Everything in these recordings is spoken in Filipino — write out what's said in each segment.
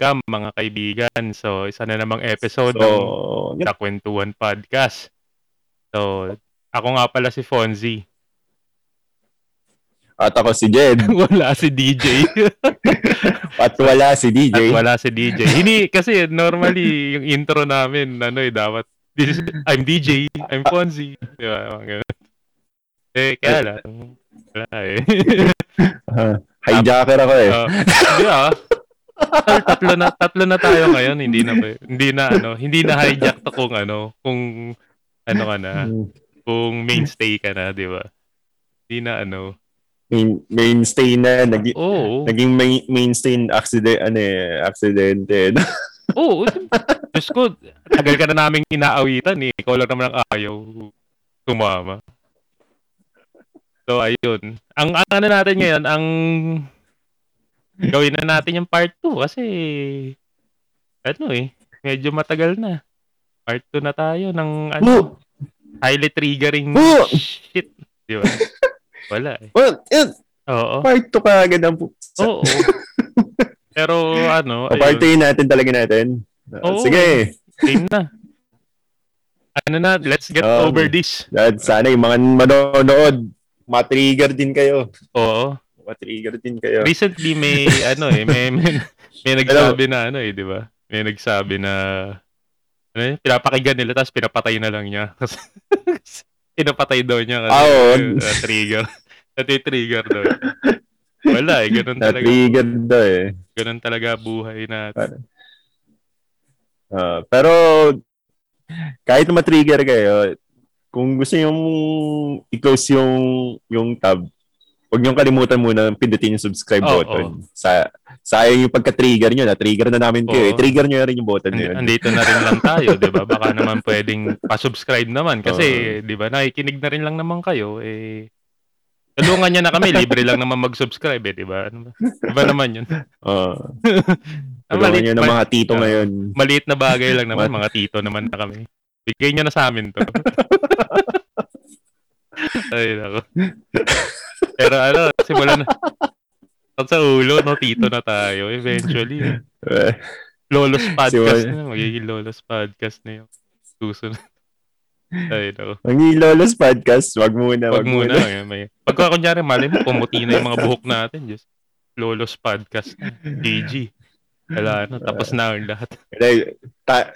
Welcome mga kaibigan. So, isa na namang episode So, ng Kwentuhan Podcast. So, ako nga pala si Fonzie. at ako si Jed. wala si DJ. At wala si DJ. At wala si DJ. Hindi, kasi normally, yung intro namin, ano eh, dapat, this is, I'm DJ, I'm Fonzie. Di ba? Eh, kaya lang. Wala eh. Uh, hijacker ako eh. Uh, hindi ah. Tal- tatlo na tatlo na tayo ngayon, hindi na hindi na ano, hindi na hijack to kung ano, kung ano ka na, kung mainstay ka na, 'di ba? Hindi na ano. Main, mainstay na naging Oo. naging main, mainstay accident ano eh, aksidente. Oo. Diyos ko, tagal ka na naming inaawitan eh. Ikaw lang naman ang ayaw sumama. So, ayun. Ang, ang ano natin ngayon, ang gawin na natin yung part 2 kasi ano eh, medyo matagal na. Part 2 na tayo ng ano, Oh, highly triggering Oh! shit. Di ba? Wala eh. well, yun, Oo. part 2 ka agad ang pu- Oo. Pero ano, O, part 2 natin talaga natin. Oo. Sige. game na. Ano na, let's get Um, over this. Dad, sana yung mga manonood, matrigger din kayo. Oo. Matrigger din kayo. Recently may ano eh, may may, may nagsabi na ano eh, 'di ba? May nagsabi na ano yun, pinapakinggan nila tapos pinapatay na lang niya. Pinapatay daw niya kasi Ah, oo. uh, trigger. Nati-trigger daw. Wala eh, ganun talaga. Na-trigger daw eh. Ganun talaga buhay natin. Ah, pero kahit na matrigger kayo, kung gusto niyo i-close yung yung tab, huwag niyo kalimutan muna pindutin yung subscribe Oo, button. Sa sayang yung pagka-trigger niyo, na-trigger na namin kayo. Oo. I-trigger niyo rin yung button niyo. andito na rin lang tayo, 'di ba? Baka naman pwedeng pa-subscribe naman kasi 'di ba? Nakikinig na rin lang naman kayo eh Tulungan niya na kami, libre lang naman mag-subscribe eh, 'di ba? Ano ba? Iba naman 'yun. Oo. Tulungan maliit, niyo ng mga tito Oo. ngayon. maliit na bagay lang naman, mga tito naman na kami. Bigay niyo na sa amin 'to. Ay, nako. Pero ano, simulan na. Sa ulo, no, tito na tayo. Eventually, Eh, Lolos Podcast na. Magiging Lolos Podcast na yung susunod. Ay, nako. Ang Lolos podcast, wag muna, Wag wag, muna. muna. May, may. Pagka kunyari, mali mo, pumuti na yung mga buhok natin. Just Lolos Podcast. GG. Wala na. Tapos na ang lahat. Ta-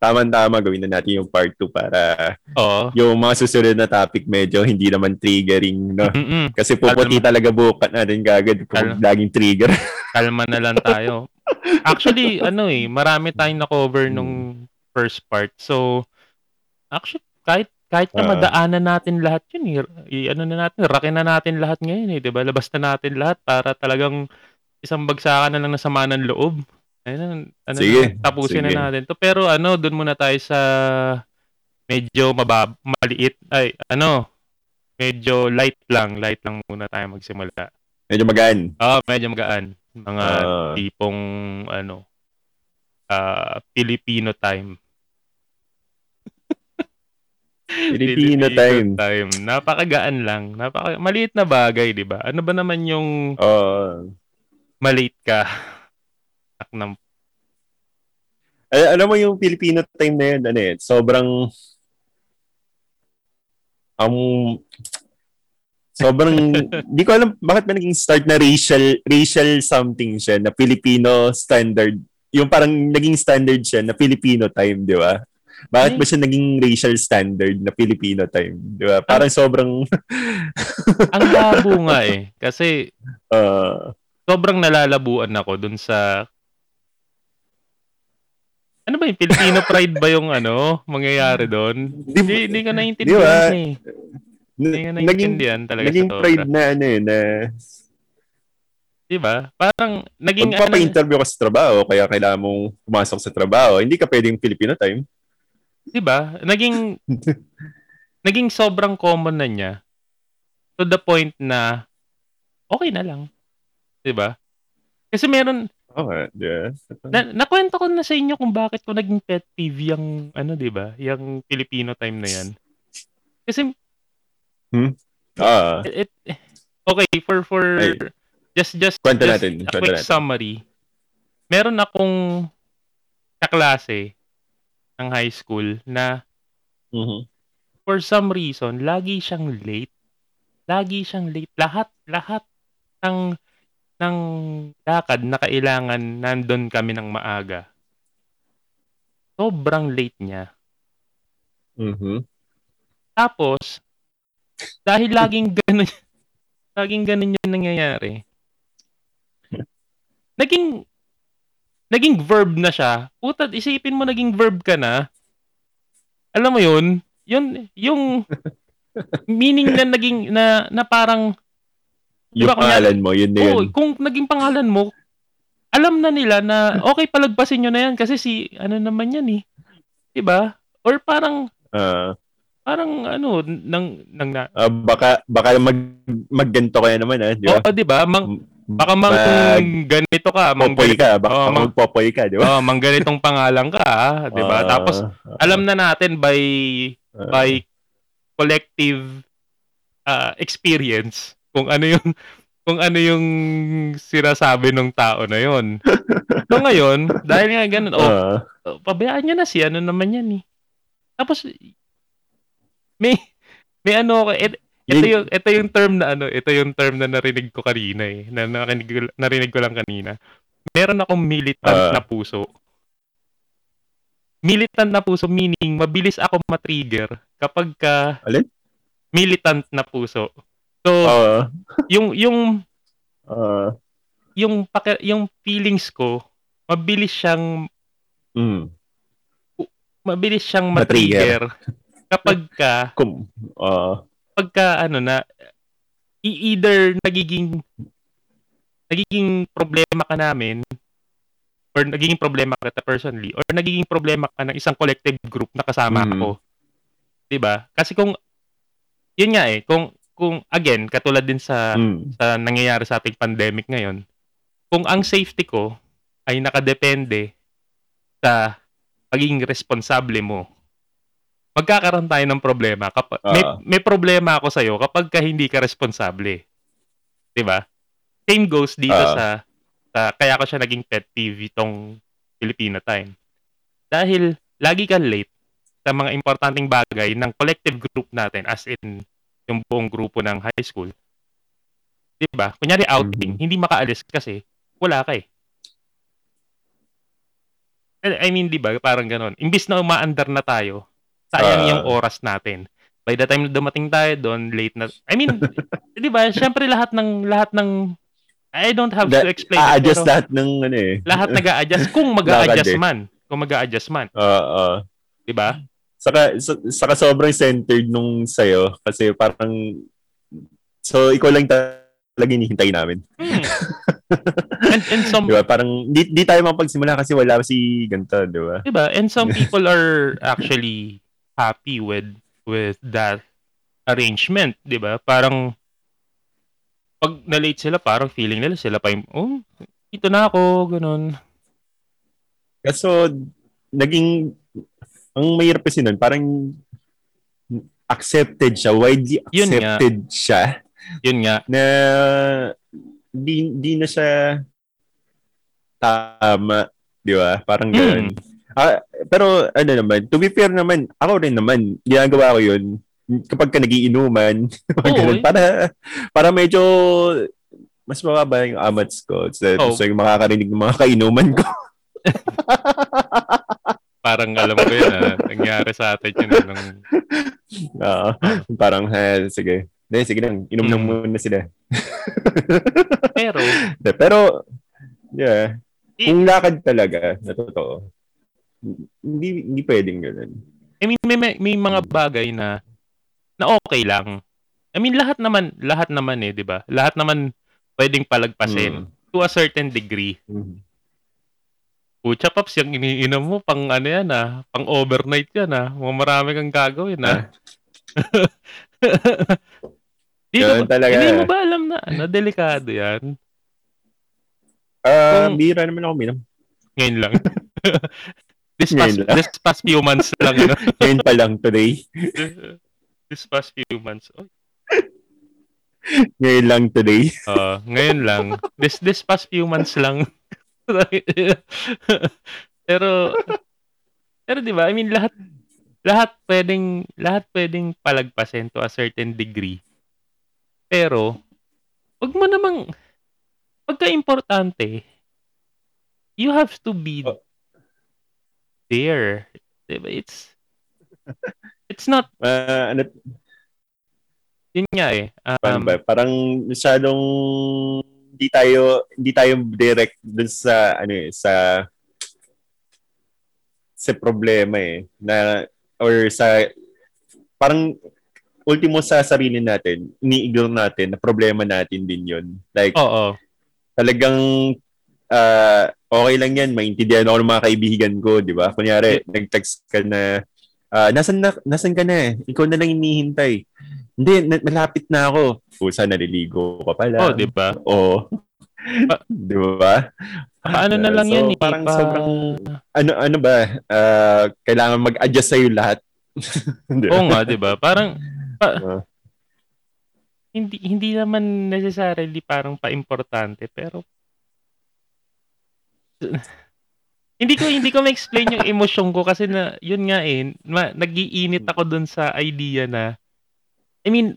tama-tama gawin na natin yung part 2 para Oo. yung mga susunod na topic medyo hindi naman triggering, no? Mm-mm. Kasi puputi talaga bukat natin kagad kung Kalma. laging trigger. Kalma na lang tayo. Actually, ano eh, marami tayong na-cover nung first part. So, actually, kahit kahit na Ah. madaanan natin lahat yun, i- ano na natin, rakin na natin lahat ngayon eh, 'di ba? Labas na natin lahat para talagang isang bagsakan na lang na sama ng loob. Ayun, ano Sige, na, tapusin sige. na natin to. Pero ano, doon muna tayo sa medyo mabab maliit ay ano, medyo light lang, light lang muna tayo magsimula. Medyo magaan. Ah, medyo magaan. Mga Ah. tipong ano ah Filipino time. Filipino time. time. Napakagaan lang. Napaka maliit na bagay, 'di ba? Ano ba naman yung Oo. maliit ka? Ak ng Al- alam mo yung Filipino time na yun, ano eh, sobrang um, sobrang di ko alam bakit ba naging start na racial racial something siya na Filipino standard yung parang naging standard siya na Filipino time, di ba? Bakit ba siya naging racial standard na Filipino time? Di ba? Parang sobrang ang labo nga eh kasi uh, sobrang nalalabuan ako dun sa ano ba yung Filipino pride ba yung ano mangyayari doon? Di- Hindi, hindi ko Di ba? naiintindihan eh. Hindi ko naging naiintindihan talaga naging sa pride na ano eh, na Di ba? Parang naging ano, Magpapa-interview ka sa trabaho, kaya kailangan mong pumasok sa trabaho. Hindi ka pwedeng Filipino time. di ba? Naging naging sobrang common na niya to the point na okay na lang. Di ba? Kasi meron Okay, yeah. na, nakwento ko na sa inyo kung bakit ko naging pet peeve yung ano, di ba? Yung Filipino time na yan. Kasi Ah, it, okay, for for Ay. just just Kwento just natin, a quick natin. summary. meron akong kaklase ng high school na Mhm. for some reason, lagi siyang late. Lagi siyang late. Lahat, lahat ng ng lakad na kailangan nandun kami ng maaga. Sobrang late niya. Mhm. Tapos, dahil laging ganun, laging ganun yung nangyayari, naging, naging verb na siya. Puta, isipin mo naging verb ka na. Alam mo yun? Yun, yung meaning na naging, na, na parang, Yung ba, kunyari- pangalan mo, yun na yun. Oo, kung naging pangalan mo, alam na nila na okay palagpasin nyo na yan kasi si ano naman yan eh. 'Di ba? Or parang Ah, parang ano nang nang na, ah, baka baka mag magganto kaya naman ah, di ba? Oo, 'di ba? Mang baka mang Mag- ganito ka, mang Popoy ka, baka Oo, mang- magpopoy ka, di ba? Oh, mang ganitong pangalan ka, ah, 'di ba? Ah, Tapos alam na natin by ah, by collective uh, experience kung ano yung kung ano yung sinasabi ng tao na yon. So ngayon, dahil nga ganun, oh, oh, pabayaan niya na si ano naman yan eh. Tapos may may ano ako, et, ito Yun- yung ito yung term na ano, ito yung term na narinig ko kanina eh, na narinig, narinig ko lang kanina. Meron akong militant Ah. na puso. Militant na puso meaning mabilis ako ma-trigger kapag ka Alin? militant na puso. So, ah, yung yung ah, yung paki- yung feelings ko mabilis siyang mm, mabilis siyang Ma-trigger. kapag ka kum, ah, pagka ano na either nagiging nagiging problema ka namin or nagiging problema ka ta personally or nagiging problema ka ng isang collective group na kasama Mhm. ako. 'Di ba? Kasi kung yun nga eh, kung kung again katulad din sa mm, sa nangyayari sa ating pandemic ngayon, kung ang safety ko ay nakadepende sa pagiging responsable mo, magkakaroon tayo ng problema. Kapag, may, Ah. may problema ako sa'yo kapag ka hindi ka responsable. 'Di ba? Same goes dito Ah. sa, sa, kaya ko siya naging pet peeve itong Filipino time. Dahil lagi ka late sa mga importanteng bagay ng collective group natin as in yung buong grupo ng high school. 'Di ba? Kunyari outing, hindi makaalis kasi wala ka eh. I mean, 'di ba? Parang ganoon. Imbis na umaandar na tayo, sayang Ah. yung oras natin. By the time na dumating tayo doon, late na. I mean, 'di ba? Syempre lahat ng lahat ng I don't have that, to explain. it, adjust pero lahat ng ano eh. lahat nag-a-adjust kung mag-a-adjust man. Kung mag-a-adjust man, Ah, ah. 'di ba? Saka, sa- saka sobrang centered nung sa'yo kasi parang so ikaw lang talaga hinihintay namin. Hmm. and, and some Di ba? Parang di, di tayo mapagsimula kasi wala si ganito, di ba? Diba? And some people are actually happy with with that arrangement, 'di ba? Parang pag na-late sila, parang feeling nila sila pa yung, oh, ito na ako, ganun. Kaso, naging, ang mahirap kasi nun, parang accepted siya, widely Yun nga. accepted siya, Yun nga. na di, di na siya tama, di ba? Parang ganun. Ah, pero ano naman, to be fair naman, ako rin naman, ginagawa ko yun kapag ka nagiinuman, Oo, ganun, eh. para, para medyo mas mababa yung amats ko. So, Oo. so yung makakarinig ng mga kainuman ko. Parang alam ko yun, ah, nangyari sa atin yun. ah, Nung, Oo. parang, eh, sige. Hindi, sige lang, inom lang Mm. muna sila. pero, De, pero, yeah, kung lakad talaga, na totoo, hindi, hindi pwedeng ganun. I mean, may, may, may mga bagay na na okay lang. I mean, lahat naman, lahat naman eh, di ba? Lahat naman pwedeng palagpasin Mm. to a certain degree. Mhm. Pucha Paps, yung iniinom mo, pang ano yan ah, pang overnight yan ah. Mga marami kang gagawin ah. Di ba, talaga. Hindi mo ba alam na, ano, delikado yan? Ah, Kung- bira naman ako minum. Ngayon lang. this, Ngayon past, lang. this past few months lang. Ano? Ngayon pa lang today. this past few months. Oh, Ngayon lang today. uh, ngayon lang. This this past few months lang. pero pero 'di ba? I mean lahat lahat pwedeng lahat pwedeng palagpasin to a certain degree. Pero wag mo namang pagka-importante you have to be Oh. there. 'Di ba? It's it's not Ah, ano, yun nga eh. paano Um, ba? Parang masyadong hindi tayo hindi tayo direct dun sa ano eh, sa sa problema eh na or sa parang ultimo sa sarili natin, ini-ignore natin na problema natin din yun. Like, oo. talagang ah, okay lang yan, maintindihan ako ng mga kaibigan ko, di ba? Kunyari, nag-text ka na, ah, nasan, na, nasan ka na eh? Ikaw na lang inihintay. Hindi, malapit na ako. Pusa, naliligo ka pala. Oh, 'di ba? Oo. Pa- di ba? Paano na lang So, yan eh. parang pa- sobrang- Ano, ano ba? Ah, kailangan mag-adjust sa'yo lahat. Di ba? Oo nga, 'di ba? Parang pa- Ah. hindi hindi naman necessarily parang pa-importante pero hindi ko hindi ko ma-explain yung emosyon ko kasi na yun nga eh ma, nagiinit ako dun sa idea na I mean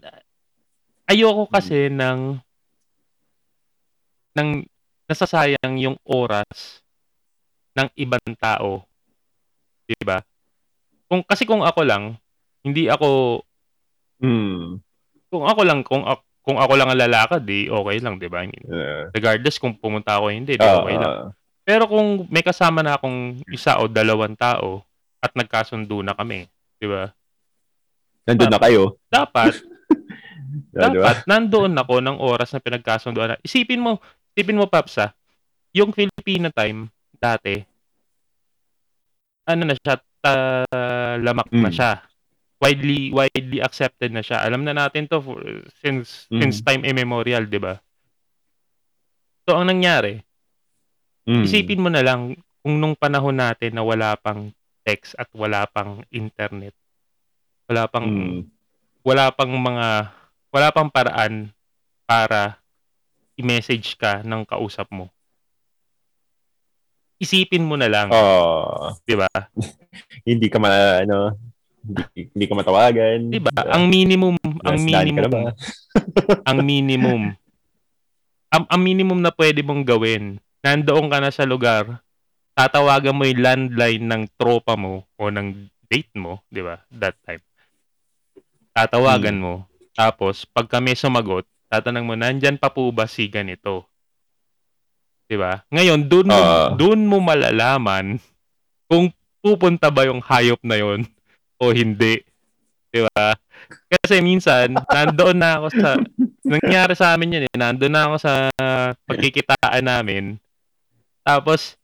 ayoko kasi ng ng nasasayang yung oras ng ibang tao. 'Di ba? Kung kasi kung ako lang hindi ako Hmm. kung ako lang kung ak- kung ako lang ang lalakad di okay lang 'di ba I mean, Ah, regardless kung pumunta ako hindi di ah, okay lang ah. pero kung may kasama na akong isa o dalawang tao at nagkasundo na kami 'di ba Nandun na kayo. dapat dapat nandoon ako ng oras na pinagkasundoan na isipin mo isipin mo Paps ah, yung Filipino time dati ano na siya ta- lamak na Mm. siya widely widely accepted na siya alam na natin to for, since Mm. since time immemorial 'di ba so ang nangyari Hmm. isipin mo na lang kung nung panahon natin na wala pang text at wala pang internet wala pang Hmm. wala pang mga wala pang paraan para i-message ka ng kausap mo isipin mo na lang Oh, 'di ba hindi ka ma, ano, hindi, hindi ka matawagan. 'di ba ang minimum ang minimum ang minimum ang, ang minimum na pwede mong gawin nandoon ka na sa lugar tatawagan mo yung landline ng tropa mo o ng date mo, 'di ba? That time. Tatawagan mo. Tapos pag kami sumagot, tatanong mo, "Nandyan pa po ba si ganito?" 'Di ba? Ngayon, doon mo Ah. doon mo malalaman kung pupunta ba yung hayop na yon o hindi. 'Di ba? Kasi minsan, nandoon na ako sa nangyari sa amin yun eh. Nandoon na ako sa pagkikitaan namin. Tapos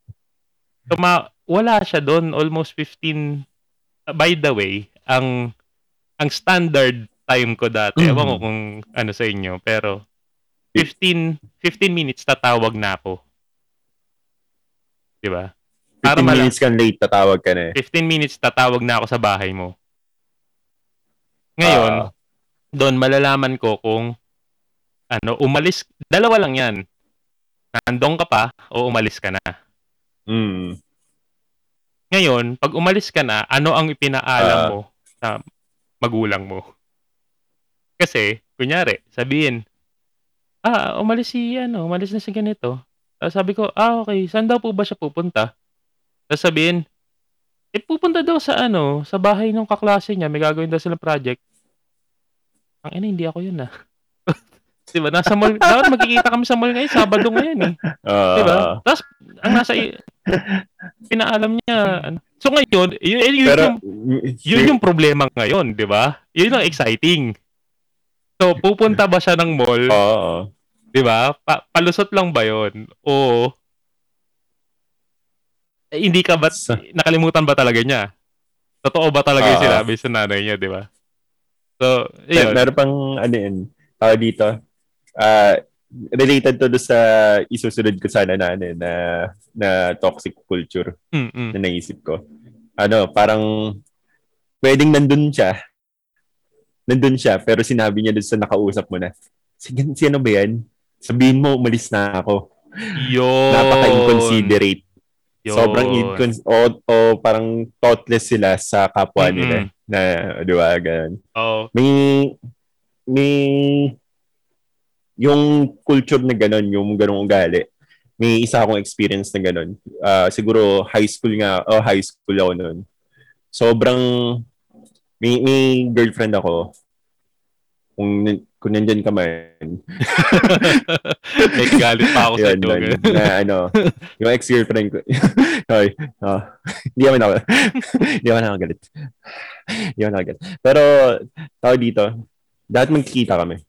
tuma wala siya doon almost 15 by the way ang ang standard time ko dati Mhm. ewan ko kung ano sa inyo pero 15 15 minutes tatawag na ako 'di ba 15 Para mala- minutes kang late, tatawag ka na eh. 15 minutes tatawag na ako sa bahay mo ngayon Ah. doon malalaman ko kung ano umalis dalawa lang yan nandong ka pa o umalis ka na Mm. Ngayon, pag umalis ka na, ano ang ipinaalam Ah. mo sa magulang mo? Kasi, kunyari, sabihin, ah, umalis si, ano, umalis na si ganito. Tapos sabi ko, ah, okay, saan daw po ba siya pupunta? Tapos sabihin, eh, pupunta daw sa, ano, sa bahay ng kaklase niya, may gagawin daw silang project. Ang ina, hindi ako yun, ah. diba? Nasa mall, dapat magkikita kami sa mall ngayon, Sabado ngayon, eh. Ah. Diba? Tapos, ang nasa, pinaalam niya, ano. So ngayon, yun, yun, Pero, yung, yun yung problema ngayon, di ba? Yun ang exciting. So, pupunta ba siya ng mall, Oo. di ba? Pa- palusot lang ba yun? O, eh, hindi ka ba, nakalimutan ba talaga niya? Totoo ba talaga yung sinabi sa nanay niya, di ba? So, yun. meron pang, ano yun, tawag dito, ah, related to do sa isusunod ko sana na, ano, na, na toxic culture Mm-mm. na naisip ko. Ano, parang, pwedeng nandun siya, nandun siya, pero sinabi niya dun sa nakausap mo na, sige, sino ba yan? Sabihin mo, umalis na ako. Yun. Napaka-inconsiderate. Yun. Sobrang incon- o, o parang thoughtless sila sa kapwa Mm-mm. nila. Na, di ba, ganun. Oo. May, may, yung culture na ganun, yung ganung ugali, may isa akong experience na ganun. Ah, siguro high school nga, oh, high school ako noon. Sobrang, may, may girlfriend ako. Kung, kung nandyan ka man, May galit pa ako sa iyo. nun, na ano, yung ex-girlfriend ko. Sorry. Oh, hindi naman ako. Hindi naman ako galit. Hindi naman ako galit. Pero, tao dito, dapat magkikita kami.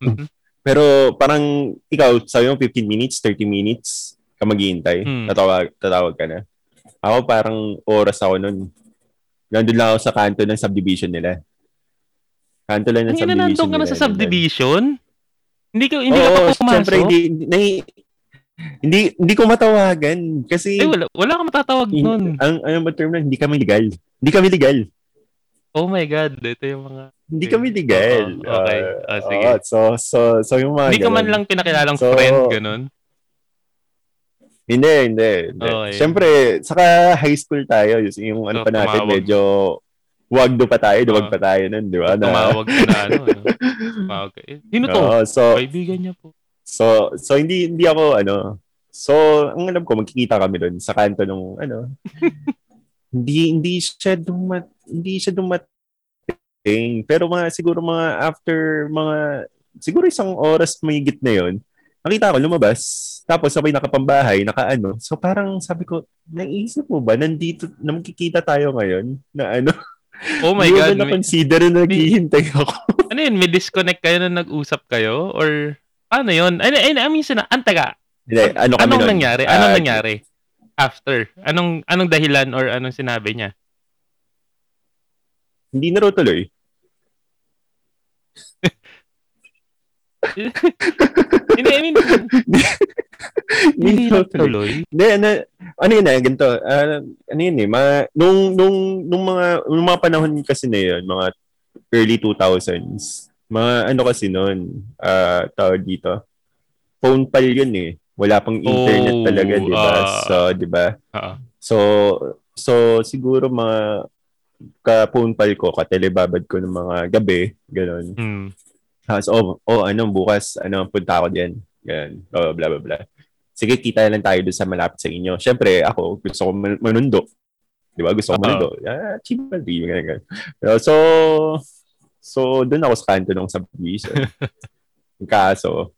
Mhm. Pero parang ikaw, sabi mo 15 minutes, 30 minutes ka maghihintay. Hmm. Tatawag, tatawag ka na. Ako parang oras ako nun. Nandun lang ako sa kanto ng subdivision nila. Kanto lang ng ina, subdivision nandun ka na sa subdivision? Hindi ka, hindi ka Oo, pa pumasok? syempre, hindi, hindi, hindi, hindi ko matawagan. Kasi, Eh, wala, wala ka matatawag nun. ang, ano ba term na, hindi kami legal. Hindi kami legal. Oh my God, ito yung mga... Hindi kami legal. Oo, okay. Ah, sige. oo, so, so, so yung mga Hindi ka man ganun. lang pinakilalang So, friend, ganun. Hindi, hindi. hindi. Okay. Siyempre, saka high school tayo. Yung, yung ano So, pa natin, tumawag. medyo wagdo pa tayo, duwag Oo. pa tayo nun, di ba? Na- Tumawag na, ano, ano. Tumawag ka. Eh, sino to? Oo, so, Kaibigan niya po. so, so, hindi, hindi ako, ano, so, ang alam ko, magkikita kami doon sa kanto nung, ano, hindi, hindi siya dumat, hindi siya dumating. Pero mga, siguro mga after, mga, siguro isang oras may git na yon nakita ko lumabas. Tapos sabay nakapambahay, nakaano. So parang sabi ko, naisip mo ba, nandito, na magkikita tayo ngayon, na ano, Oh my God. May, na-consider na naghihintay ako? ano yun? May disconnect kayo na nag-usap kayo? Or paano yun? Ay, ay, I mean, sina, antaga, Hindi, ano kami anong nun? nangyari? Anong Ah, nangyari? After? Anong anong dahilan or anong sinabi niya? Hindi na raw tuloy. Hindi, I mean, hindi na tuloy. Hindi, ano, ano yun eh, ganito. ah, ano yun eh, ma, nung, nung, nung mga, nung mga panahon kasi na yun, mga early 2000s, mga ano kasi noon, ah tawag dito, phone pal yun eh. Wala pang internet Oh, talaga, di ba? ah. so, di ba? Oo. So, so siguro mga ka-phone pal ko, katelebabad ko ng mga gabi, gano'n. Hmm. Tapos, oh, oh, ano, bukas, ano, punta ako diyan. Ganun, blah, blah, blah, blah. Sige, kita lang tayo doon sa malapit sa inyo. Siyempre, ako, gusto ko man- manundo. Di ba? Gusto ko manundo. Ah, cheap ganyan. Pero, So, so, doon ako sa kanto ng subdivision. Kaso,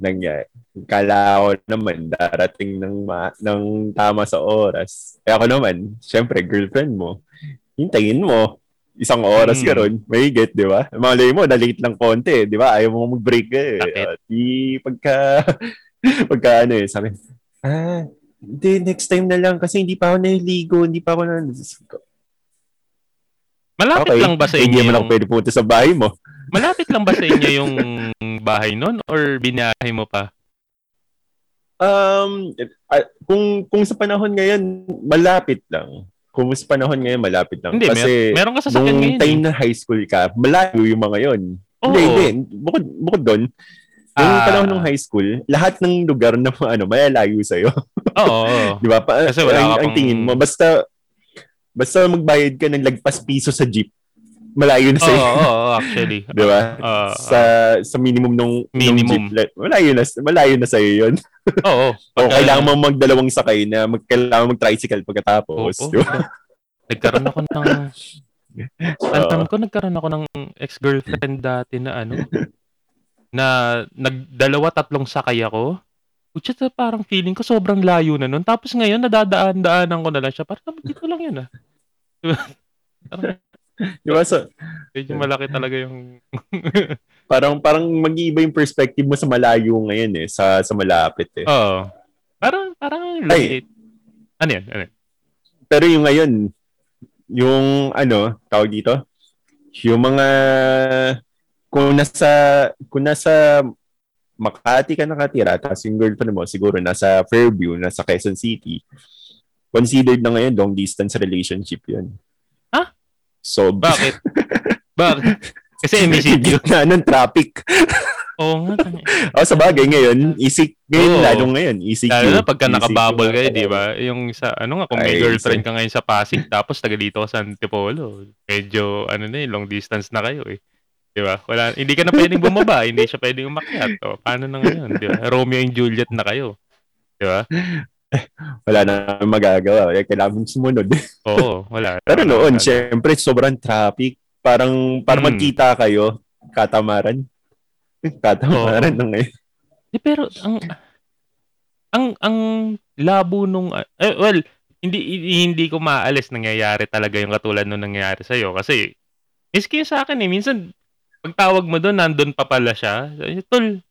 nangyari. Kala ko naman, darating ng, ma- ng tama sa oras. Eh ako naman, syempre, girlfriend mo. Hintayin mo. Isang oras Mm. ka ron. May get, di ba? Malay mo, na-late lang konti, di ba? Ayaw mo mag-break eh. At di, pagka, pagka ano eh, sabi, ah, hindi, next time na lang kasi hindi pa ako naliligo, hindi pa ako na... Malapit Okay, lang ba sa inyo Hindi naman ako yung, pwede pumunta sa bahay mo. malapit lang ba sa inyo yung bahay nun or binahay mo pa? Um, ah, kung kung sa panahon ngayon, malapit lang. Kung sa panahon ngayon, malapit lang. Hindi, Kasi mer- meron ka sasakyan nung ngayon. time eh. na high school ka, malayo yung mga yon. Oo. Hindi, hindi. Bukod, bukod doon, yung Ah. panahon ng high school, lahat ng lugar na ano, malalayo sa'yo. Oo, oo. Di ba? Pa, Kasi wala ang, ka ang pang- tingin mo, basta basta magbayad ka ng lagpas piso sa jeep, malayo na Oo, sa'yo. oo, oo, actually. Di ba? Oo, sa sa minimum nung, nung Minimum. jeep, like, malayo na, malayo na sa'yo yun. Oo. O Pagka- kailangan mo magdalawang sakay na mag, kailangan mag-tricycle pagkatapos. Oo. di ba? Nagkaroon ako ng... Oo. Tandaan ko, nagkaroon ako ng ex-girlfriend dati na ano, na nagdalawa tatlong sakay ako. Kutsa parang feeling ko sobrang layo na nun. Tapos ngayon, nadadaan-daanan ko na lang siya. Parang dito lang yun ah. Di ba? So, Medyo malaki talaga yung... parang parang mag-iiba yung perspective mo sa malayo ngayon eh, sa sa malapit eh. Oo. Parang, parang Ay. late. Ano yan? Ano yan? Pero yung ngayon, yung ano, tawag dito, yung mga kung nasa kung nasa Makati ka nakatira, tapos yung girlfriend mo siguro nasa Fairview, nasa Quezon City, considered na ngayon long distance relationship yun. Ha? So, Bakit? Bakit? Kasi MSCQ. na ng traffic. Oo nga. oh, sa bagay ngayon, easy, ngayon Oo. lalo ngayon, easy Lalo na pagka nakabubble kayo, di ba? Yung sa, ano nga, kung may Ay, girlfriend ka ngayon sa Pasig, tapos taga dito ka sa Antipolo, medyo, ano na eh, long distance na kayo eh. Di ba? Wala, hindi ka na pwedeng bumaba, hindi siya pwedeng umakyat. O, paano na ngayon, di ba? Romeo and Juliet na kayo. Di ba? Wala na magagawa. Eh, Kailangan sumunod. Oo, wala. Pero noon, wala. syempre, sobrang traffic. Parang, parang Hmm. magkita kayo, katamaran. Katamaran na ngayon. Di, pero, ang, ang, ang labo nung, eh, well, hindi, hindi ko maalis nangyayari talaga yung katulad nung nangyayari sa'yo. Kasi, miski sa akin eh, minsan, pagtawag mo doon, nandun pa pala siya. Tol,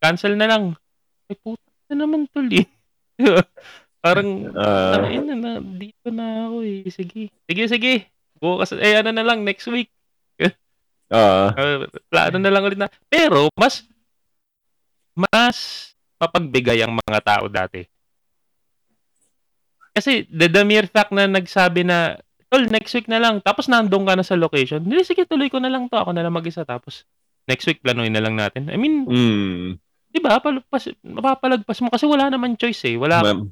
cancel na lang. Ay, puta na naman, tol eh. Parang, ay, na, na, dito na ako eh. Sige. Sige, sige. Bukas, eh, ano na lang, next week. ah, Uh, plano na lang ulit na. Pero, mas, mas mapagbigay ang mga tao dati. Kasi, the, the mere fact na nagsabi na, tol, next week na lang, tapos nandun ka na sa location, hindi, sige, tuloy ko na lang to, ako na lang mag-isa, tapos, next week, planuin na lang natin. I mean, mm, di ba, palagpas, mapapalagpas mo, kasi wala naman choice eh, wala, ma-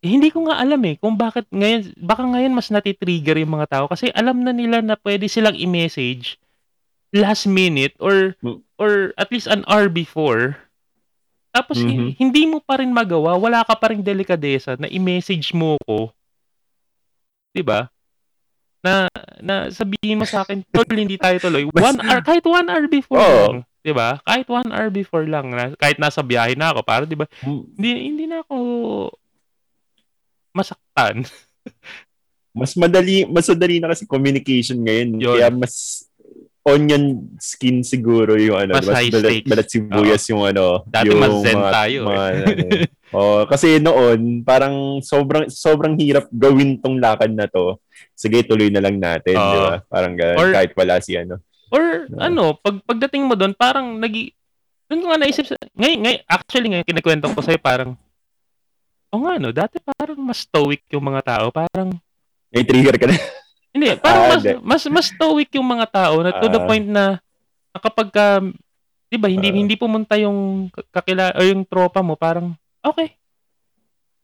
eh, hindi ko nga alam eh kung bakit ngayon, baka ngayon mas natitrigger yung mga tao kasi alam na nila na pwede silang i-message last minute or Mm. or at least an hour before. Tapos Mhm. hindi mo pa rin magawa, wala ka pa rin delikadesa na i-message mo ko. 'Di ba? Na na sabihin mo sa akin, tol, hindi tayo tuloy. One hour, kahit one hour before Oo. lang. 'Di ba? Kahit one hour before lang, na, kahit nasa biyahe na ako, para 'di ba? Hindi hindi na ako masaktan. mas madali, mas madali na kasi communication ngayon. Yun. Kaya mas onion skin siguro yung ano. Mas Mas, balat, balat sibuyas yung ano. Dati yung mas zen tayo eh. ano. oh, kasi noon, parang sobrang sobrang hirap gawin tong lakad na to. Sige, tuloy na lang natin, Oo. di ba? Parang ganun, Or- kahit wala si ano. Or Oo. ano, pag pagdating mo doon, parang nagi doon ko nga naisip sa, ngayon, ngayon, actually ngayon, kinikwento ko sa'yo, parang, o nga no, dati parang mas stoic yung mga tao, parang, May trigger ka na. hindi, parang Ah, mas, hindi. mas, mas stoic yung mga tao na to the Ah. point na, na kapag ka, di ba, hindi, Ah. hindi pumunta yung kakila, o yung tropa mo, parang, okay.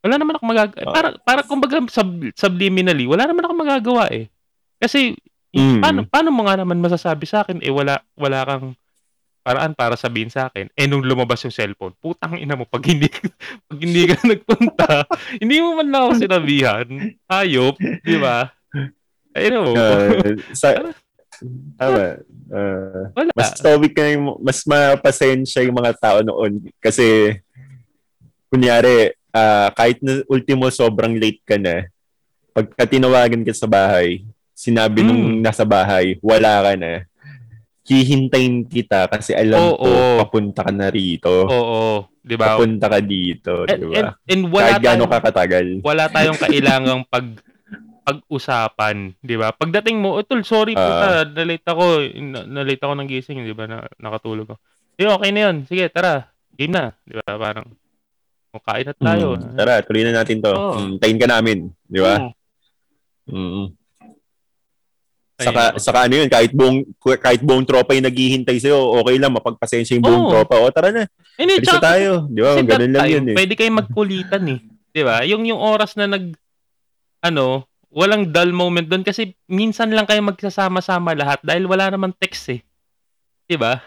Wala naman ako magagawa. Ah. Para, para kumbaga sub, subliminally, wala naman ako magagawa eh. Kasi, Mm. paano, paano mo nga naman masasabi sa akin, eh wala, wala kang paraan para sabihin sa akin. Eh nung lumabas yung cellphone, putang ina mo, pag hindi, pag hindi ka nagpunta, hindi mo man lang ako sinabihan. Hayop, di ba? Ay, no. Uh, sa, tama. Uh, wala. mas stoic ka yung, mas mapasensya yung mga tao noon. Kasi, kunyari, ah, kahit na ultimo sobrang late ka na, pagka tinawagan ka sa bahay, sinabi nung Mm. nasa bahay, wala ka na, hihintayin kita kasi alam Oo, ko, oo. papunta ka na rito. Oo, di ba? Papunta ka dito, And, di and, ba? and wala Kahit gaano tayong, ka katagal. wala tayong kailangang pag pag-usapan, di ba? Pagdating mo, oh, tol, sorry Ah. puta, na-late ako, na- na-late ako ng gising, di ba? Na, nakatulog ako. Eh, okay na yun. Sige, tara. Game na. Di ba? Parang, o, kain na tayo. Mm, tara, tuloy na natin to. Oo. Mm, tayin ka namin, di ba? Mm. Mm. Ayun. Saka, saka ano yun, kahit buong, kahit buong tropa yung naghihintay sa'yo, okay lang, mapagpasensya yung buong Oo. tropa. O, tara na, Hindi, alis na tsaka, tayo. Di ba? kasi Ganun that lang time, yun eh. Pwede kayong magkulitan eh. Di ba? Yung, yung oras na nag, ano, walang dull moment doon kasi minsan lang kayo magsasama-sama lahat dahil wala naman text eh. Di ba?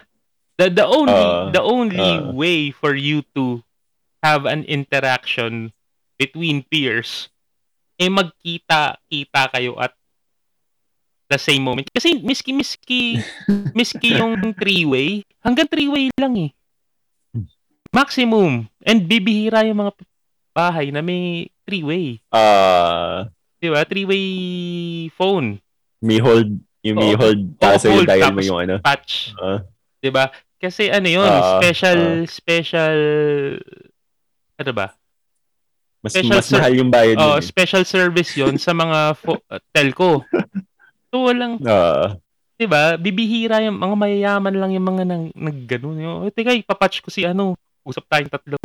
The, the only, Ah, the only ah. way for you to have an interaction between peers eh magkita-kita kayo at the same moment. Kasi miski miski miski yung three-way, hanggang three-way lang eh. Maximum. And bibihira yung mga bahay na may three-way. Ah, Di ba? Three-way phone. may hold, yung may hold, kaso Oo, yung dial mo tapos yung ano. Patch. Ah, Di ba? Kasi ano yun, Ah, special, special, ano ba? mas, Special mas mahal yung bayad Oh, eh. special service yon sa mga fo- uh, telco. So walang, Ah, 'di ba? Bibihira yung mga mayayaman lang yung mga nang nagganon. Yung, oh, teka, ipapatch ko si ano. Usap tayong tatlo.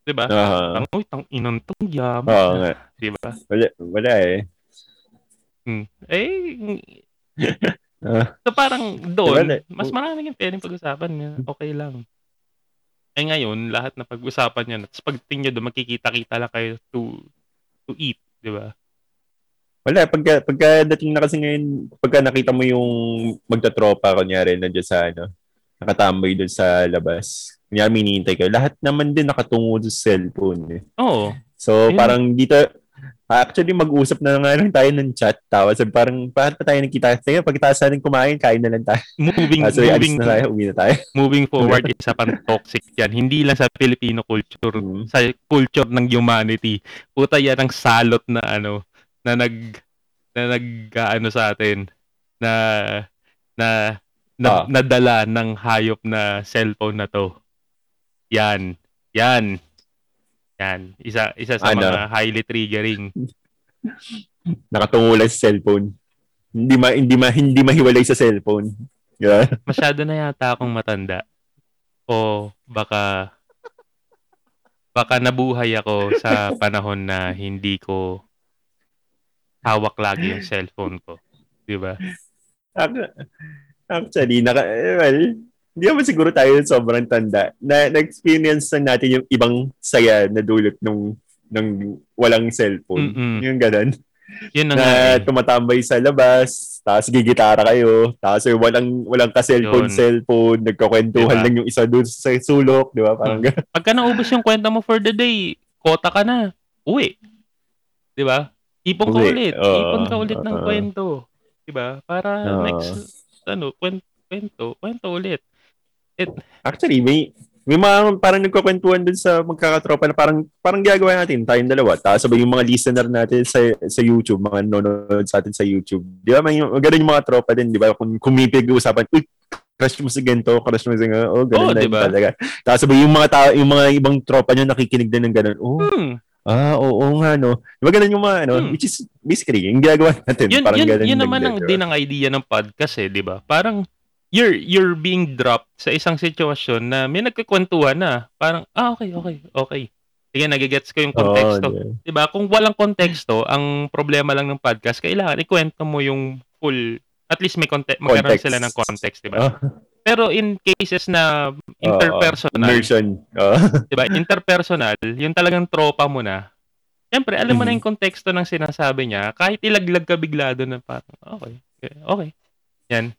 'Di ba? ah, Ang uy, tang inang tong yaman. Oo nga. 'Di ba? wala, wala eh. Hmm. Eh Ah, So parang doon, Diba, mas maraming yung pwedeng pag-usapan niya. Okay lang. Eh ngayon, lahat na pag-usapan niya, tapos pagdating niya doon, magkikita-kita lang kayo to to eat, di ba? Wala, pagka, pagkadating na kasi ngayon, pagka nakita mo yung magtatropa, kunyari, nandiyan sa ano, nakatambay doon sa labas. Kunyari, minihintay kayo. Lahat naman din nakatungo sa cellphone. Eh. Oo. So, Ayun. parang dito, actually, mag-usap na nga lang tayo ng chat. Tapos, parang, bakit pa tayo nagkita? Tayo, pagkatapos natin kumain, kain na lang tayo. Moving, Ah, so, moving, na tayo, uwi na tayo. moving forward, isa pang toxic yan. Hindi lang sa Filipino culture, Mm. sa culture ng humanity. Puta yan ang salot na ano, na nag, na nag, ano sa atin, na, na, na Ah. nadala ng hayop na cellphone na to. Yan. Yan. Yan. Isa, isa sa Ano? mga highly triggering. Nakatungo lang sa cellphone. Hindi ma, hindi ma, hindi mahiwalay sa cellphone. Yeah. Masyado na yata akong matanda. O baka baka nabuhay ako sa panahon na hindi ko hawak lagi yung cellphone ko. 'Di ba? Ac- Actually, naka, well, hindi naman siguro tayo sobrang tanda. Na, na-experience lang natin yung ibang saya na dulot nung, nung walang cellphone. Mm-mm. Yung ganun. Yun na na eh. tumatambay sa labas, tapos gigitara kayo, tapos eh, walang walang ka-cellphone, Yun. cellphone, nagkakwentuhan Diba? lang yung isa doon sa sulok, di ba? Parang Hmm. Pagka naubos yung kwenta mo for the day, kota ka na. Uwi. 'Di ba? Ipon ka ulit. Oo. Ipon ka ulit ng Oo. kwento. 'Di ba? Para Oo. next ano, kwento, kwento, kwento ulit. Actually, may may mga parang nagkakwentuhan doon sa magkakatropa na parang parang ginagawa natin tayong dalawa. Tapos sabay yung mga listener natin sa sa YouTube, mga nanonood sa atin sa YouTube. Di ba? May ganun yung mga tropa din, di ba? Kung kumipig usapan, uy, crush mo si Gento, crush mo si nga, oh, ganun Oo, na di yun ba? talaga. Tapos sabay yung mga tao, yung mga ibang tropa nyo nakikinig din ng ganun. Oh, Hmm. Ah, oo, oo nga, no. Di ba ganun yung mga, ano, Hmm. which is basically, yung ginagawa natin. yun, parang yun, ganun yun naman ang din ang idea ng podcast eh, 'di ba? Parang you're you're being dropped sa isang sitwasyon na may nagkukwentuhan na. Parang ah okay, okay, okay. Sige, nagigets ko yung konteksto. di ba? 'Di ba? Kung walang konteksto, ang problema lang ng podcast, kailangan ikwento mo yung full at least may context, magkaroon sila ng context, 'di ba? Oh, Pero in cases na interpersonal, immersion. Oh. 'di ba? Interpersonal, yung talagang tropa mo na. Siyempre, alam mo na Mhm. yung konteksto ng sinasabi niya, kahit ilaglag ka bigla doon na parang, okay, okay. Yan.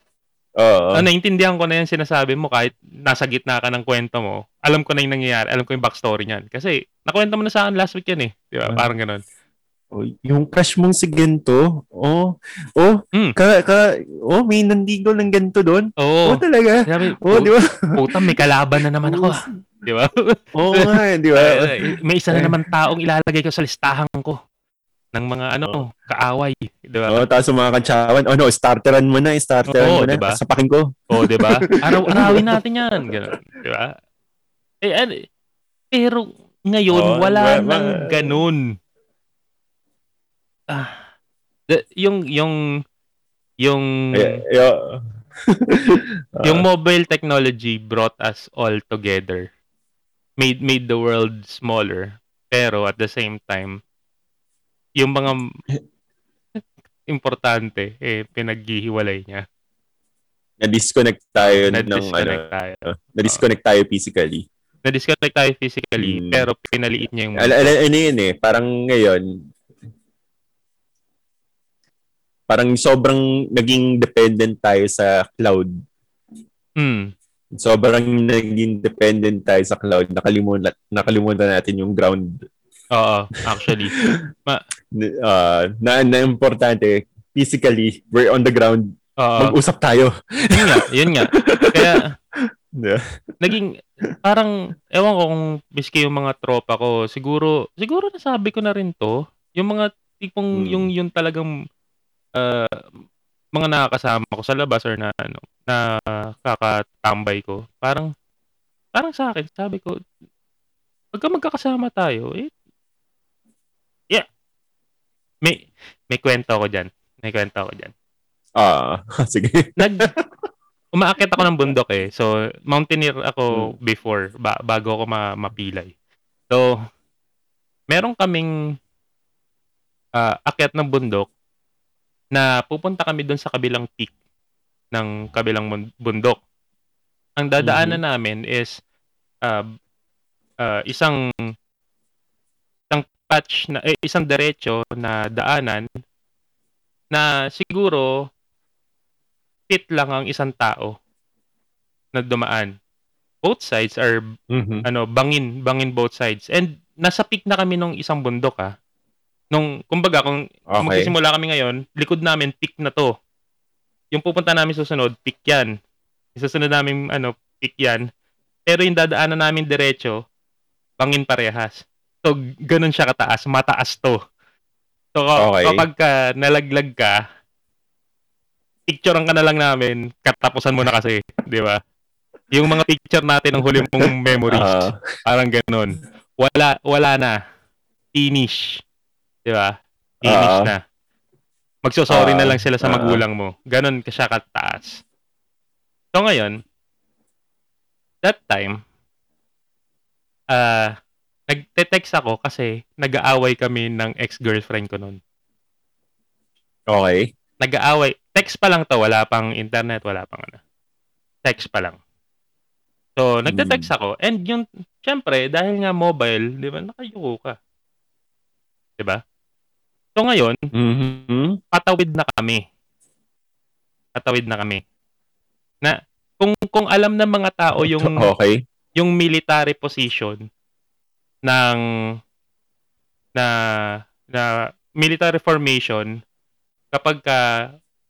Oo. Ah, naintindihan ko na yung sinasabi mo kahit nasa gitna ka ng kwento mo. Alam ko na yung nangyayari. Alam ko yung backstory niyan. Kasi, nakwento mo na sa akin last week yan eh. Di ba? Ah. Parang ganun. Oh, yung crush mong si Gento, oh, oh, Mm. ka, ka, oh, may nandigo ng Gento doon. Oo. Oh, talaga. Sabi, Oh, di ba? puta, may kalaban na naman ako. ah. Di ba? Oo nga, di ba? Eh, may isa na naman taong ilalagay ko sa listahan ko ng mga ano, kaaway. Di ba? Oh, tapos yung mga kantsawan, oh no, starteran mo na, starteran Oo, mo na. di ba? Sapakin ko. Oo, di ba? Araw-arawin natin yan. Ganun. Di ba? Eh, ano, pero ngayon, Oo, wala ma- ma- nang ganun. Ah, the, yung, yung, yung, Eh, yo- yung mobile technology brought us all together. Made, made the world smaller. Pero at the same time, yung mga importante, eh, pinaghihiwalay niya. na-disconnect tayo ng, ano, Na-disconnect tayo. na-disconnect tayo physically. Na-disconnect tayo physically, Mm. pero pinaliit niya yung Al- al- ano yun eh, parang ngayon, parang sobrang naging dependent tayo sa cloud. Mm. Sobrang naging dependent tayo sa cloud. Nakalimutan, nakalimutan natin yung ground Oo, actually. uh, na, na importante, physically, we're on the ground. Oo. Mag-usap tayo. yun nga, yun nga. Kaya, Yeah. naging, parang, ewan ko kung miski yung mga tropa ko, siguro, siguro nasabi ko na rin to, yung mga tipong, Hmm. yung, yung talagang, uh, mga nakakasama ko sa labas or na, ano, na kakatambay ko, parang, parang sa akin, sabi ko, pagka magkakasama tayo, eh, yeah, may, may kwento ako dyan. May kwento ako dyan. Ah, sige. nag umaakit ako ng bundok eh. So, mountaineer ako before ba- bago ako ma- mapilay. So, meron kaming ah, akyat ng bundok na pupunta kami doon sa kabilang peak ng kabilang bundok. Ang dadaanan mm-hmm. namin is uh, uh, isang isang patch na eh, isang diretso na daanan na siguro fit lang ang isang tao na dumaan. Both sides are mm-hmm. ano bangin bangin both sides and nasa peak na kami nung isang bundok ah. Nung kumbaga kung okay. magsisimula kami ngayon, likod namin peak na to. Yung pupunta namin susunod, peak yan. Isusunod namin ano, peak yan. Pero yung dadaanan namin diretso, bangin parehas. So, ganun siya kataas. Mataas to. So, okay. kapag ka nalaglag ka, picturean ka na lang namin, katapusan mo na kasi, di ba? Yung mga picture natin ng huli mong memories, uh, parang ganun. Wala, wala na. Finish. Di ba? Finish uh, na. Magsosorry na lang sila sa magulang mo. Ganun ka siya kataas. So ngayon, that time, uh, nagte-text ako kasi nag-aaway kami ng ex-girlfriend ko noon. Okay. Nag-aaway. Text pa lang to, wala pang internet, wala pang ano. Text pa lang. So, nagte-text hmm. ako. And yung, syempre, dahil nga mobile, di ba, nakayuko ka. Di ba? So, ngayon, mm-hmm. patawid na kami. Patawid na kami na kung kung alam ng mga tao yung okay. yung military position ng na na military formation kapag ka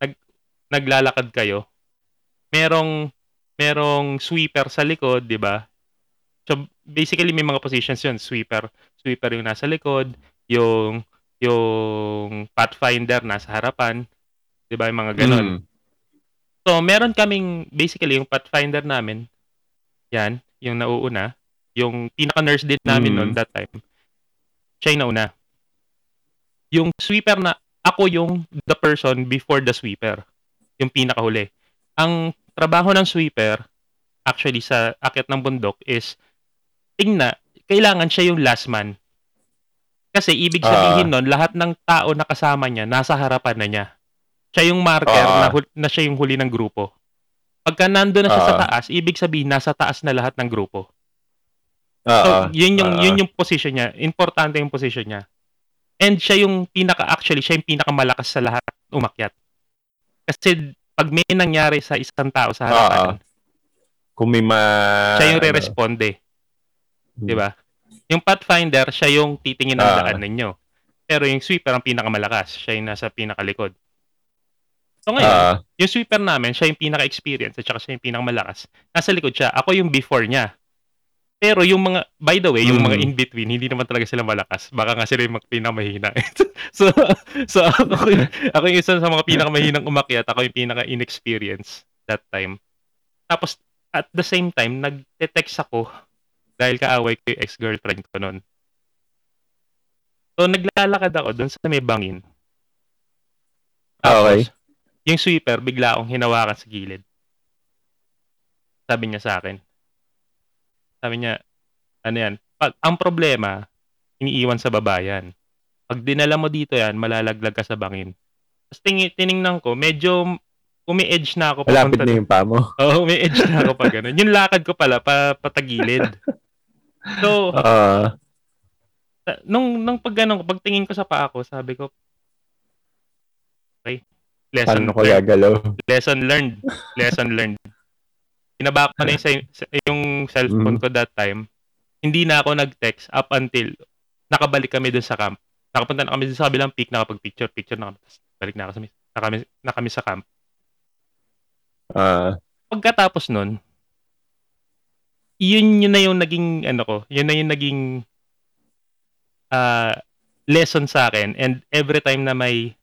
nag, naglalakad kayo merong merong sweeper sa likod, 'di ba? So basically may mga positions 'yun, sweeper, sweeper yung nasa likod, yung yung pathfinder nasa harapan, 'di ba? Yung mga ganun. Mm. So, meron kaming, basically, yung Pathfinder namin, yan, yung nauuna, yung pinaka-nurse din namin mm. noon that time, siya yung nauna. Yung sweeper na, ako yung the person before the sweeper. Yung pinakahuli. Ang trabaho ng sweeper, actually, sa akit ng bundok is, tingna, kailangan siya yung last man. Kasi ibig sabihin uh, nun, lahat ng tao na kasama niya, nasa harapan na niya. Siya yung marker uh, na, na siya yung huli ng grupo. Pagka nando na siya uh, sa taas, ibig sabihin nasa taas na lahat ng grupo. Uh, so, yun yung uh, yun yung position niya. Importante yung position niya. And siya yung pinaka actually siya yung pinakamalakas sa lahat umakyat. Kasi pag may nangyari sa isang tao sa harapan, uh, kung may ma siya yung re-responde. Hmm. 'Di ba? Yung Pathfinder, siya yung titingin ng uh, daan ninyo. Pero yung sweeper ang pinakamalakas, siya yung nasa pinakalikod. So ngayon, uh, yung sweeper namin, siya yung pinaka-experience at saka siya yung pinakamalakas. Nasa likod siya. Ako yung before niya. Pero yung mga, by the way, yung mm. mga in-between, hindi naman talaga sila malakas. Baka nga sila yung pinakamahina. so, so ako, yung, ako yung isa sa mga pinakamahinang umakyat. Ako yung pinaka-inexperience that time. Tapos, at the same time, nag-text ako dahil kaaway ko yung ex-girlfriend ko noon. So, naglalakad ako doon sa may bangin. Tapos, okay yung sweeper, bigla akong hinawakan sa gilid. Sabi niya sa akin. Sabi niya, ano yan, pag, ang problema, iniiwan sa baba yan. Pag dinala mo dito yan, malalaglag ka sa bangin. Tapos ting, tiningnan ko, medyo umi-edge na ako. Malapit na yung pa mo. Oo, oh, umi-edge na ako pa ganun. Yung lakad ko pala, pa, patagilid. So, uh, nung, nung pag ganun, pagtingin ko sa paa ko, sabi ko, okay, Lesson Paano ko gagalaw? Lesson learned. Lesson learned. Pinabak ko na yung, yung cellphone mm. ko that time. Hindi na ako nag-text up until nakabalik kami dun sa camp. Nakapunta na kami dun sa kabilang peak, nakapag-picture, picture na kami. Balik na kami, na kami, na kami sa camp. Uh, Pagkatapos nun, yun yun na yung naging ano ko, yun na yung naging uh, lesson sa akin and every time na may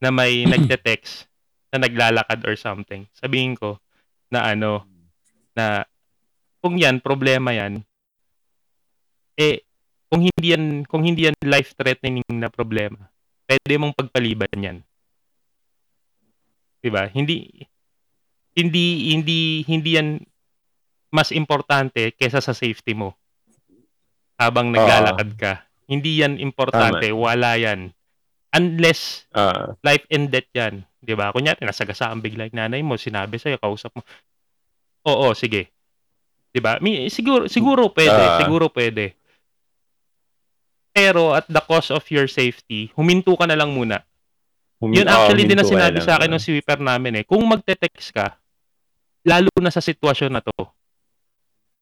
na may nagte-text na naglalakad or something, sabihin ko na ano, na kung yan, problema yan, eh, kung hindi yan, kung hindi yan life-threatening na problema, pwede mong pagpaliban yan. 'Di ba? Hindi hindi hindi hindi yan mas importante kaysa sa safety mo habang naglalakad ka. Uh, hindi yan importante, Tama. wala yan. Unless Ah, life and death yan. Di ba? Kunyari, nasagasaan bigla yung nanay mo, sinabi sa'yo, kausap mo. Oo, sige. Di ba? Siguro, siguro pwede. Ah. siguro pwede. Pero at the cost of your safety, huminto ka na lang muna. hum- Yun ah, actually din na sinabi sa akin ng sweeper namin eh. Kung magte-text ka, lalo na sa sitwasyon na to,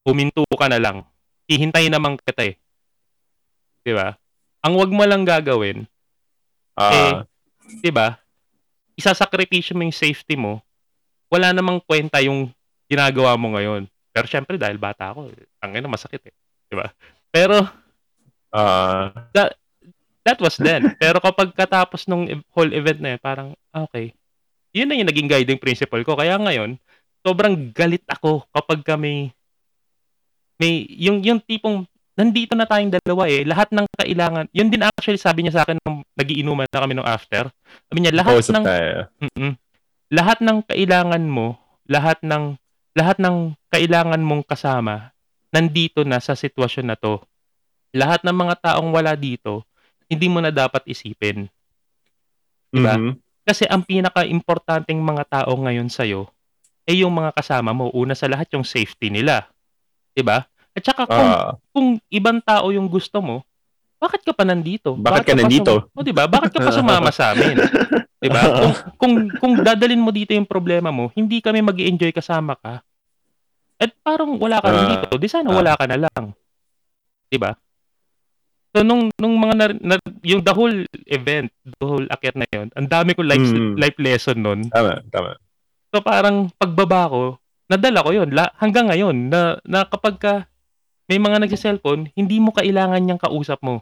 huminto ka na lang. Hihintayin naman kita eh. Di ba? Ang wag mo lang gagawin, Ah, 'di ba? Isasakripisyo mo yung safety mo. Wala namang kwenta yung ginagawa mo ngayon. Pero syempre dahil bata ako, ang ina masakit eh, 'di ba? Pero ah, that was then. Pero kapag katapos nung whole event na yun, parang ah, okay. Yun na yung naging guiding principle ko. Kaya ngayon, sobrang galit ako kapag kami may yung yung tipong nandito na tayong dalawa eh. Lahat ng kailangan. Yun din actually sabi niya sa akin nung nagiinuman na kami nung after. Sabi niya lahat kausap ng. Lahat ng kailangan mo, lahat ng lahat ng kailangan mong kasama nandito na sa sitwasyon na to. Lahat ng mga taong wala dito, hindi mo na dapat isipin. Diba? Mhm. Kasi ang pinaka-importanting mga tao ngayon sa'yo ay yung mga kasama mo. Una sa lahat yung safety nila. 'Di ba? At saka kung, Ah, kung ibang tao yung gusto mo, bakit ka pa nandito? Bakit ka pa nandito? sum- o, 'di ba? Bakit ka pa sumama sa amin? 'Di ba? Kung, kung kung dadalin mo dito yung problema mo, hindi kami magi-enjoy kasama ka. At parang wala ka rin Ah, dito. Di sana ah. wala ka na lang. 'Di ba? So nung nung mga nar- nar- yung the whole event, the whole akyat na yun, ang dami ko life Mm. life lesson nun. tama, tama. So parang pagbaba ko, nadala ko yun. La, hanggang ngayon, na, na kapag ka may mga nagsiselfone, hindi mo kailangan niyang kausap mo.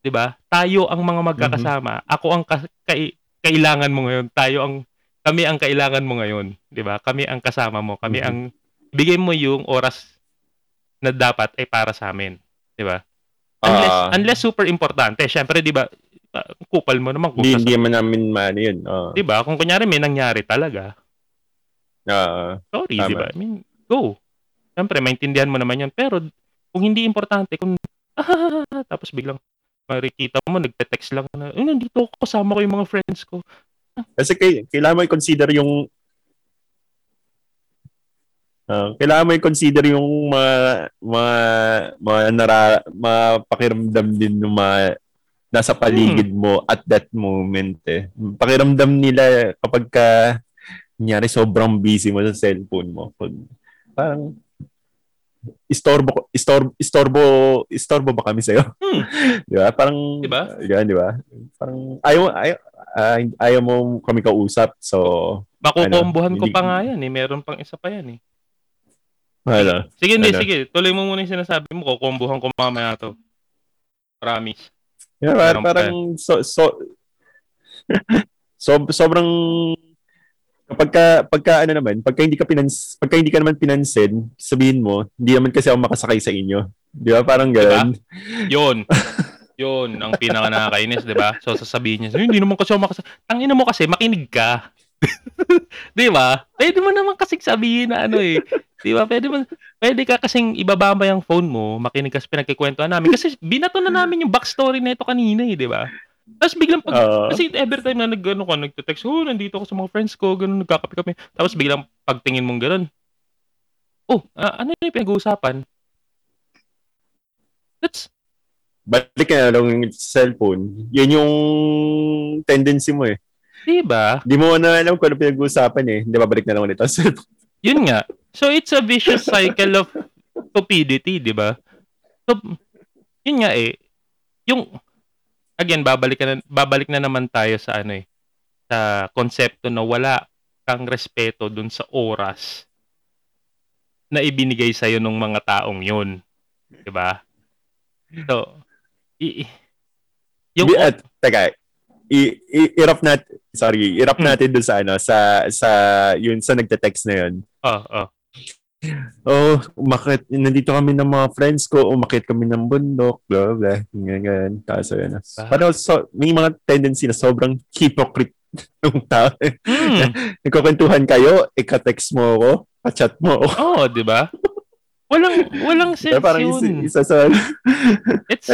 'Di ba? Tayo ang mga magkakasama. Ako ang ka- kai- kailangan mo ngayon. Tayo ang kami ang kailangan mo ngayon, 'di ba? Kami ang kasama mo. Kami Mhm. ang bigay mo yung oras na dapat ay para sa amin, 'di ba? Unless Ah. unless super importante. Syempre, 'di ba? ah, kupal mo naman kung Hindi, hindi man namin maano yun. Ah, 'di ba? Kung kunyari may nangyari talaga, ah, Sorry, Tama. di ba? I mean, go. Siyempre, maintindihan mo naman yun. Pero, kung hindi importante, kung, ah, tapos biglang, makikita mo, nagte-text lang na, eh, nandito ako, kasama ko yung mga friends ko. Kasi kay, kailangan mo i-consider yung Ah, kailangan mo i-consider yung mga mga mga nara, mga pakiramdam din ng mga nasa paligid mo at that moment eh. Pakiramdam nila kapag ka kunyari sobrang busy mo sa cellphone mo. Pag, parang istorbo istorbo istorbo istorbo ba kami sa'yo? Hmm. di ba? Parang Di ba? Yan, di ba? Parang ayaw ayaw ah, ayaw mo kami kausap. So, Makukombohan Ano, ko hindi- pa nga yan eh. Meron pang isa pa yan eh. ano, Sige, hindi, Ano? sige. Tuloy mo muna yung sinasabi mo. Kukombohan ko mamaya to. Promise. Yeah, par- Meron pa parang so, so, so sobrang kapag ka, pagka ano naman, pagka hindi ka pinans, pagka hindi ka naman pinansin, sabihin mo, hindi naman kasi ako makasakay sa inyo. Di ba? Parang gano'n. Yun. Yun, ang pinaka nakakainis, di ba? So, sasabihin niya, hindi naman kasi ako makas... Tangina mo kasi, makinig ka. di ba? Pwede mo naman kasing sabihin na ano eh. Di ba? Pwede mo, pwede ka kasing ibaba mo yung phone mo, makinig ka sa pinagkikwentuhan namin. Kasi binato na namin yung backstory na ito kanina eh, di ba? Tapos biglang pag, Oo. kasi every time na nag, ano ka, nagte-text, oh, nandito ako sa mga friends ko, ganun, nagkakape kami. Tapos biglang pagtingin mong ganun, oh, ah, ano yung pinag-uusapan? That's, Balik ka na lang yung cellphone. Yun yung tendency mo eh. di ba? Di mo na alam kung ano pinag-uusapan eh. Hindi babalik na lang ulit ang cellphone. Yun nga. So it's a vicious cycle of stupidity, di ba? So, yun nga eh. Yung, again, babalik, na, babalik na naman tayo sa ano eh, sa konsepto na wala kang respeto dun sa oras na ibinigay sa'yo ng mga taong yun. Di ba? So, i, i- yung, at, teka, i, i, i-wrap nat, sorry, i-wrap Hmm. natin doon sa ano, sa, sa, yun, sa nagte-text na yun. oh, oh, Oh, umakit, nandito kami ng mga friends ko, umakit kami ng bundok, blah, blah, ganyan, ganyan. Kaso yun. Ah. Pero so, may mga tendency na sobrang hypocrite ng tao. hmm, Nagkukwentuhan kayo, ika-text mo ako, ka-chat mo ako. oh, di ba? Walang, walang sense Parang isa, yun. isa sa... It's,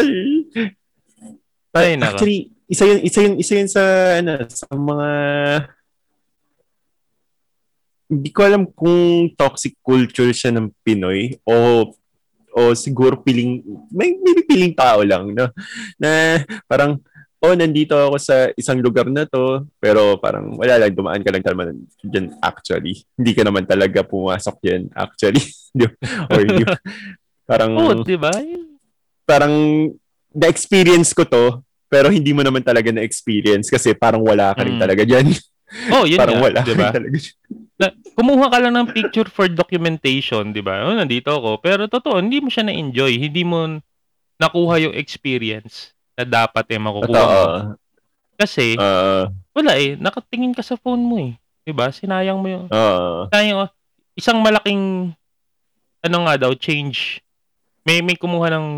Ay, nako. Actually, isa yun, isa yun, isa yun sa, ano, sa mga, hindi ko alam kung toxic culture siya ng Pinoy o o siguro piling may maybe piling tao lang no na parang oh nandito ako sa isang lugar na to pero parang wala lang dumaan ka lang naman diyan actually hindi ka naman talaga pumasok diyan actually or di, parang oh, di ba? Parang na experience ko to pero hindi mo naman talaga na experience kasi parang wala ka rin Mm. talaga diyan Oh, yun parang nga, wala di ka ba? rin talaga dyan. Na, kumuha ka lang ng picture for documentation, di ba? Oh, nandito ako. Pero totoo, hindi mo siya na-enjoy. Hindi mo nakuha yung experience na dapat eh makukuha mo. Kasi, Ah, wala eh. Nakatingin ka sa phone mo eh. Di ba? Sinayang mo yung... ah, Sayang, oh, isang malaking... Ano nga daw, change. May, may kumuha ng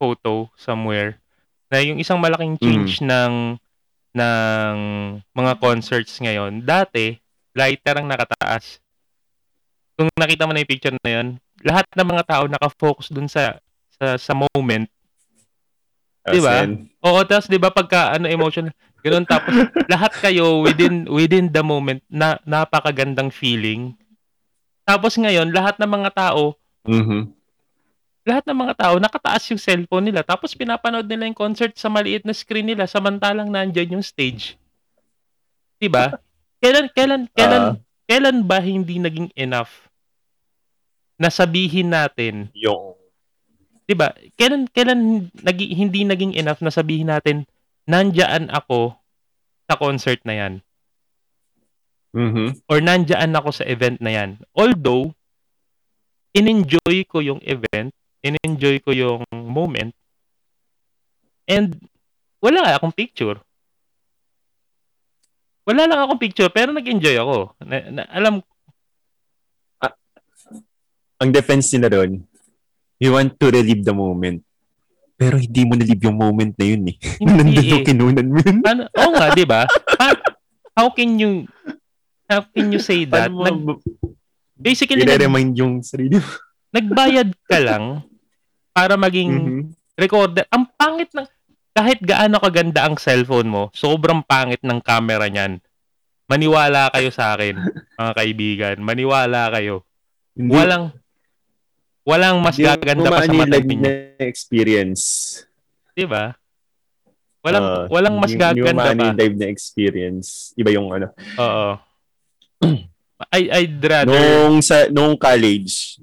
photo somewhere na yung isang malaking change ng ng mga concerts ngayon. Dati, lighter ang nakataas. Kung nakita mo na yung picture na yun, lahat ng mga tao nakafocus dun sa sa, sa moment. Di ba? Oo, tapos 'di ba pagka ano emotion, ganun tapos lahat kayo within within the moment na napakagandang feeling. Tapos ngayon, lahat ng mga tao, mhm. lahat ng mga tao nakataas yung cellphone nila tapos pinapanood nila yung concert sa maliit na screen nila samantalang nandiyan yung stage. 'Di ba? Kailan kailan kailan Ah. kailan ba hindi naging enough na sabihin natin yung 'di ba? Kailan kailan nagi, hindi naging enough na sabihin natin nandiyan ako sa concert na 'yan mhm. or nandiyan ako sa event na 'yan. Although in-enjoy ko yung event, in-enjoy ko yung moment and wala akong picture. Wala lang akong picture pero nag-enjoy ako. Na, na- alam ang defense nila doon, you want to relive the moment. Pero hindi mo nalive yung moment na yun eh. Nandun yung eh. kinunan mo yun. Ano, oo nga, 'di ba? How can you how can you say that? Mo Nag, basically i-remind yung sarili mo? nagbayad ka lang para maging Mhm. recorder. Ang pangit ng kahit gaano kaganda ang cellphone mo, sobrang pangit ng camera niyan. Maniwala kayo sa akin, mga kaibigan. Maniwala kayo. Hindi, Walang walang mas hindi gaganda pa sa mata ninyo, experience. 'di ba? Walang Ah, walang mas gaganda pa. yung live na experience. Iba yung ano. Oo. I I'd rather Nung sa nung college,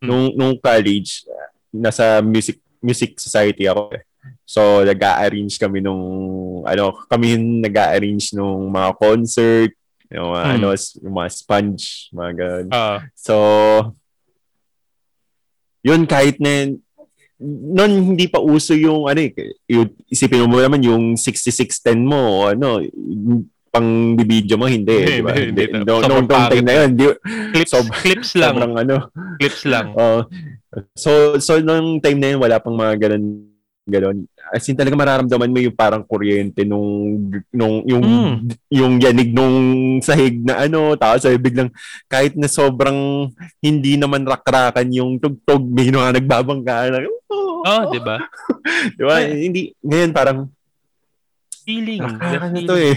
Hmm. nung nung college, nasa music music society ako. eh. So nag-arrange kami nung ano, kami yung nag-arrange nung mga concert, yung mga, Hmm. ano, yung mga sponge, mga ganun. Oo. So yun kahit na noon hindi pa uso yung ano eh, yung, isipin mo naman yung 6610 mo ano pang video mo hindi, Hindi, di ba? hindi, hindi. Noong Sobrang noong time na yun, di, clips Sob- clips lang, sobrang ano. clips lang. Oh, so so nung time na yun wala pang mga ganun ganun. As in talaga mararamdaman mo yung parang kuryente nung nung yung Mm. yung yanig nung sahig na ano tapos ay biglang kahit na sobrang hindi naman rakrakan yung tugtog may mga nagbabangka na oh, Oh, 'di ba? di ba? Hindi ngayon parang Feeling. rakrakan na to eh.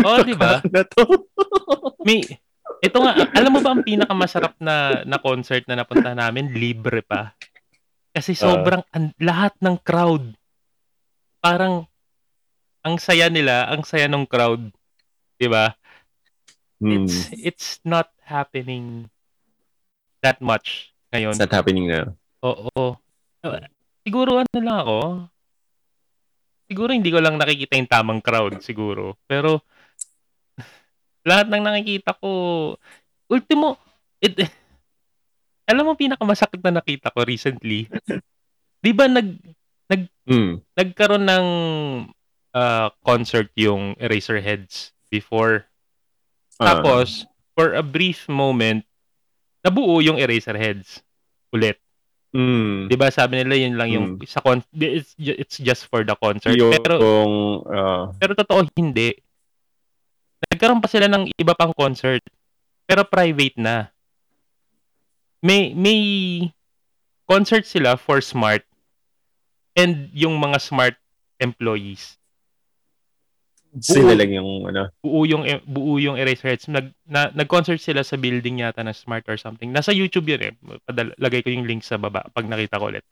Oh, 'di ba? na to. May ito nga, alam mo ba ang pinakamasarap na na concert na napunta namin, libre pa. Kasi sobrang an- lahat ng crowd parang ang saya nila, ang saya ng crowd, 'di ba? Hmm. It's it's not happening that much ngayon. It's not happening na. Oo. Uh, Siguro ano lang ako. Siguro hindi ko lang nakikita yung tamang crowd siguro. Pero lahat ng nakikita ko ultimo it, alam mo pinakamasakit na nakita ko recently. 'Di ba nag Hmm. nagkaroon ng ah, concert yung Eraserheads before. Ah. Tapos for a brief moment nabuo yung Eraserheads ulit. Hmm. 'Di ba sabi nila yun lang yung sa con it's, it's just for the concert. Yung, Pero ah, pero totoo hindi. Nagkaroon pa sila ng iba pang concert pero private na. May may concert sila for Smart and yung mga smart employees. Sila lang yung ano. Buo yung buo yung Eraserheads. Nag na, nag-concert sila sa building yata na Smart or something. Nasa YouTube yun eh. Padala, lagay ko yung link sa baba pag nakita ko ulit.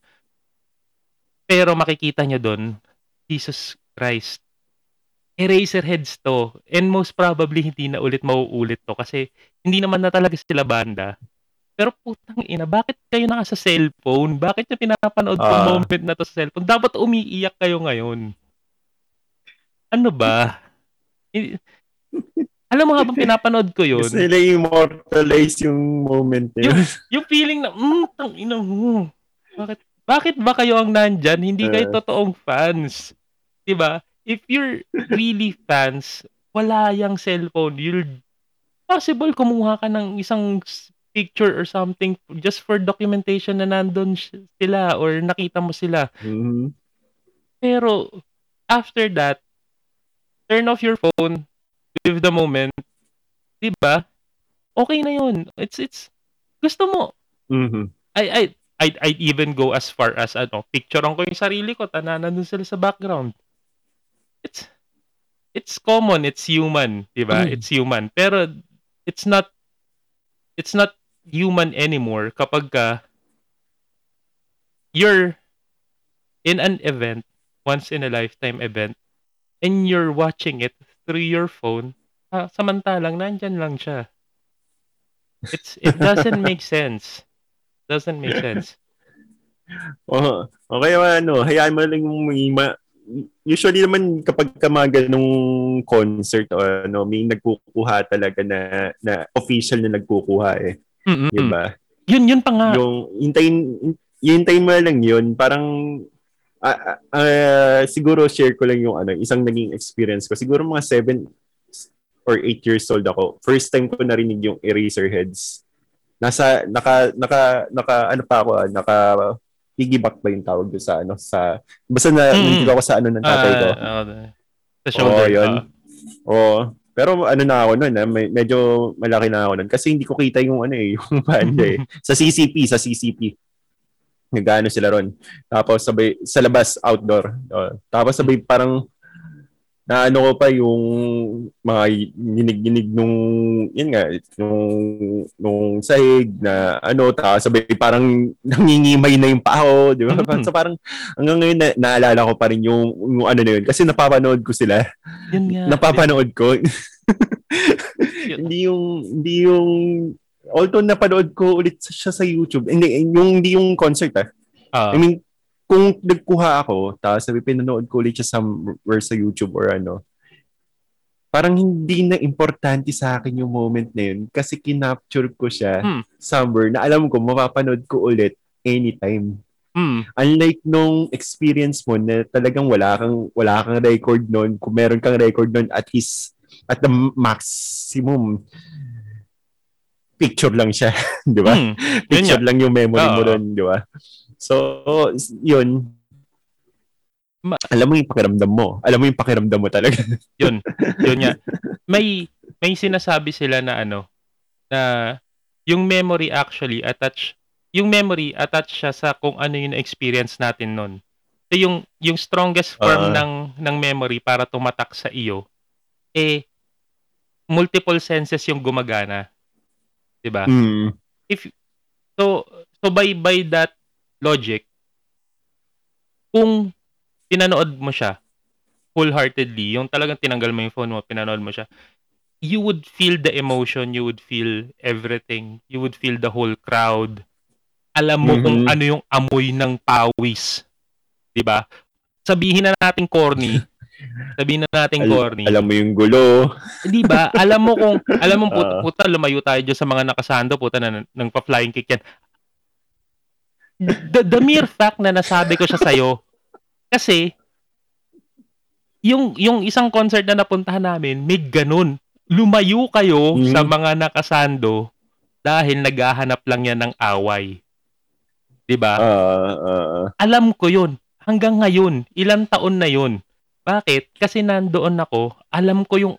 Pero makikita nyo doon, Jesus Christ. Eraserheads to. And most probably hindi na ulit mauulit to kasi hindi naman na talaga sila banda. Pero putang ina, bakit kayo naka sa cellphone? Bakit nyo pinapanood uh, moment na to sa cellphone? Dapat umiiyak kayo ngayon. Ano ba? Alam mo habang pinapanood ko yun. Gusto nila immortalize yung moment yun. Yung, yung feeling na, mm, tang ina mo. Bakit, bakit ba kayo ang nandyan? Hindi kayo uh, totoong fans. Diba? If you're really fans, wala yung cellphone. You'll possible kumuha ka ng isang picture or something just for documentation na nandun sila or nakita mo sila. Mm-hmm. Pero after that, turn off your phone, live the moment. 'Di ba? Okay na 'yun. It's it's gusto mo. Mm-hmm. I I I I even go as far as ano, picturean ko yung sarili ko, tananan dun sila sa background. It's it's common, it's human, 'di ba? Mm. It's human. Pero it's not it's not human anymore kapag ka you're in an event, once in a lifetime event, and you're watching it through your phone, ah, samantalang nandyan lang siya. It's it doesn't make sense. Doesn't make sense. Oh, okay ano, hayaan mo lang yung ma- usually naman kapag ka mga ganung concert o ano, may nagkukuha talaga na na official na nagkukuha eh. Mm-mm. Di ba? Yun, yun pa nga. Yung hintayin, hintayin mo lang yun. Parang, uh, uh, siguro share ko lang yung ano, isang naging experience ko. Siguro mga 7 or 8 years old ako. First time ko narinig yung Eraserheads. Nasa, naka, naka, naka, ano pa ako, naka, piggyback ba yung tawag doon sa ano sa basta na mm. ako sa ano ng tatay ko. Uh, uh, sa shoulder. Oh, yun. Uh. Oh, pero ano na ako noon, eh, medyo malaki na ako noon kasi hindi ko kita yung ano eh, yung banda eh. Sa CCP, sa CCP. Nagano sila ron. Tapos sabay sa labas outdoor. Uh, tapos sabay parang na ano ko pa yung mga ginig-ginig nung yun nga nung nung sahig na ano ta sabay parang nangingimay na yung pao di ba? Mm-hmm. so parang hanggang ngayon na, naalala ko pa rin yung, yung ano na yun. Kasi napapanood ko sila. Yun nga. Napapanood ko. Hindi yung hindi yung although napanood ko ulit siya sa YouTube hindi yung hindi yung concert ah. Uh, I mean kung nagkuha ako, tapos sabi pinanood ko ulit siya somewhere sa YouTube or ano, parang hindi na importante sa akin yung moment na yun kasi kinapture ko siya hmm. somewhere na alam ko mapapanood ko ulit anytime. Hmm. Unlike nung experience mo na talagang wala kang wala kang record noon, kung meron kang record noon at his at the maximum picture lang siya, 'di ba? Hmm. Picture lang yung memory Uh-oh. mo doon, 'di ba? So, yun. Ma- alam mo yung pakiramdam mo. Alam mo yung pakiramdam mo talaga. yun. Yun nga. May, may sinasabi sila na ano, na yung memory actually attach, yung memory attach siya sa kung ano yung experience natin nun. So yung, yung strongest form uh, ng, ng memory para tumatak sa iyo, eh, multiple senses yung gumagana. 'di ba? Mm. If so so by by that logic, kung pinanood mo siya wholeheartedly, yung talagang tinanggal mo yung phone mo, pinanood mo siya, you would feel the emotion, you would feel everything, you would feel the whole crowd. Alam mo mm-hmm. kung ano yung amoy ng pawis. 'Di ba? Sabihin na natin corny. Sabihin na natin Al- corny. Alam mo yung gulo. Hindi ba? Alam mo kung alam mo puta, puta lumayo tayo dyan sa mga nakasando puta na nang pa-flying kick yan the, the mere fact na nasabi ko siya sa'yo, kasi, yung, yung isang concert na napuntahan namin, may ganun. Lumayo kayo mm. sa mga nakasando dahil naghahanap lang yan ng away. 'Di ba? Uh, uh, Alam ko 'yun. Hanggang ngayon, ilang taon na 'yun. Bakit? Kasi nandoon ako, alam ko yung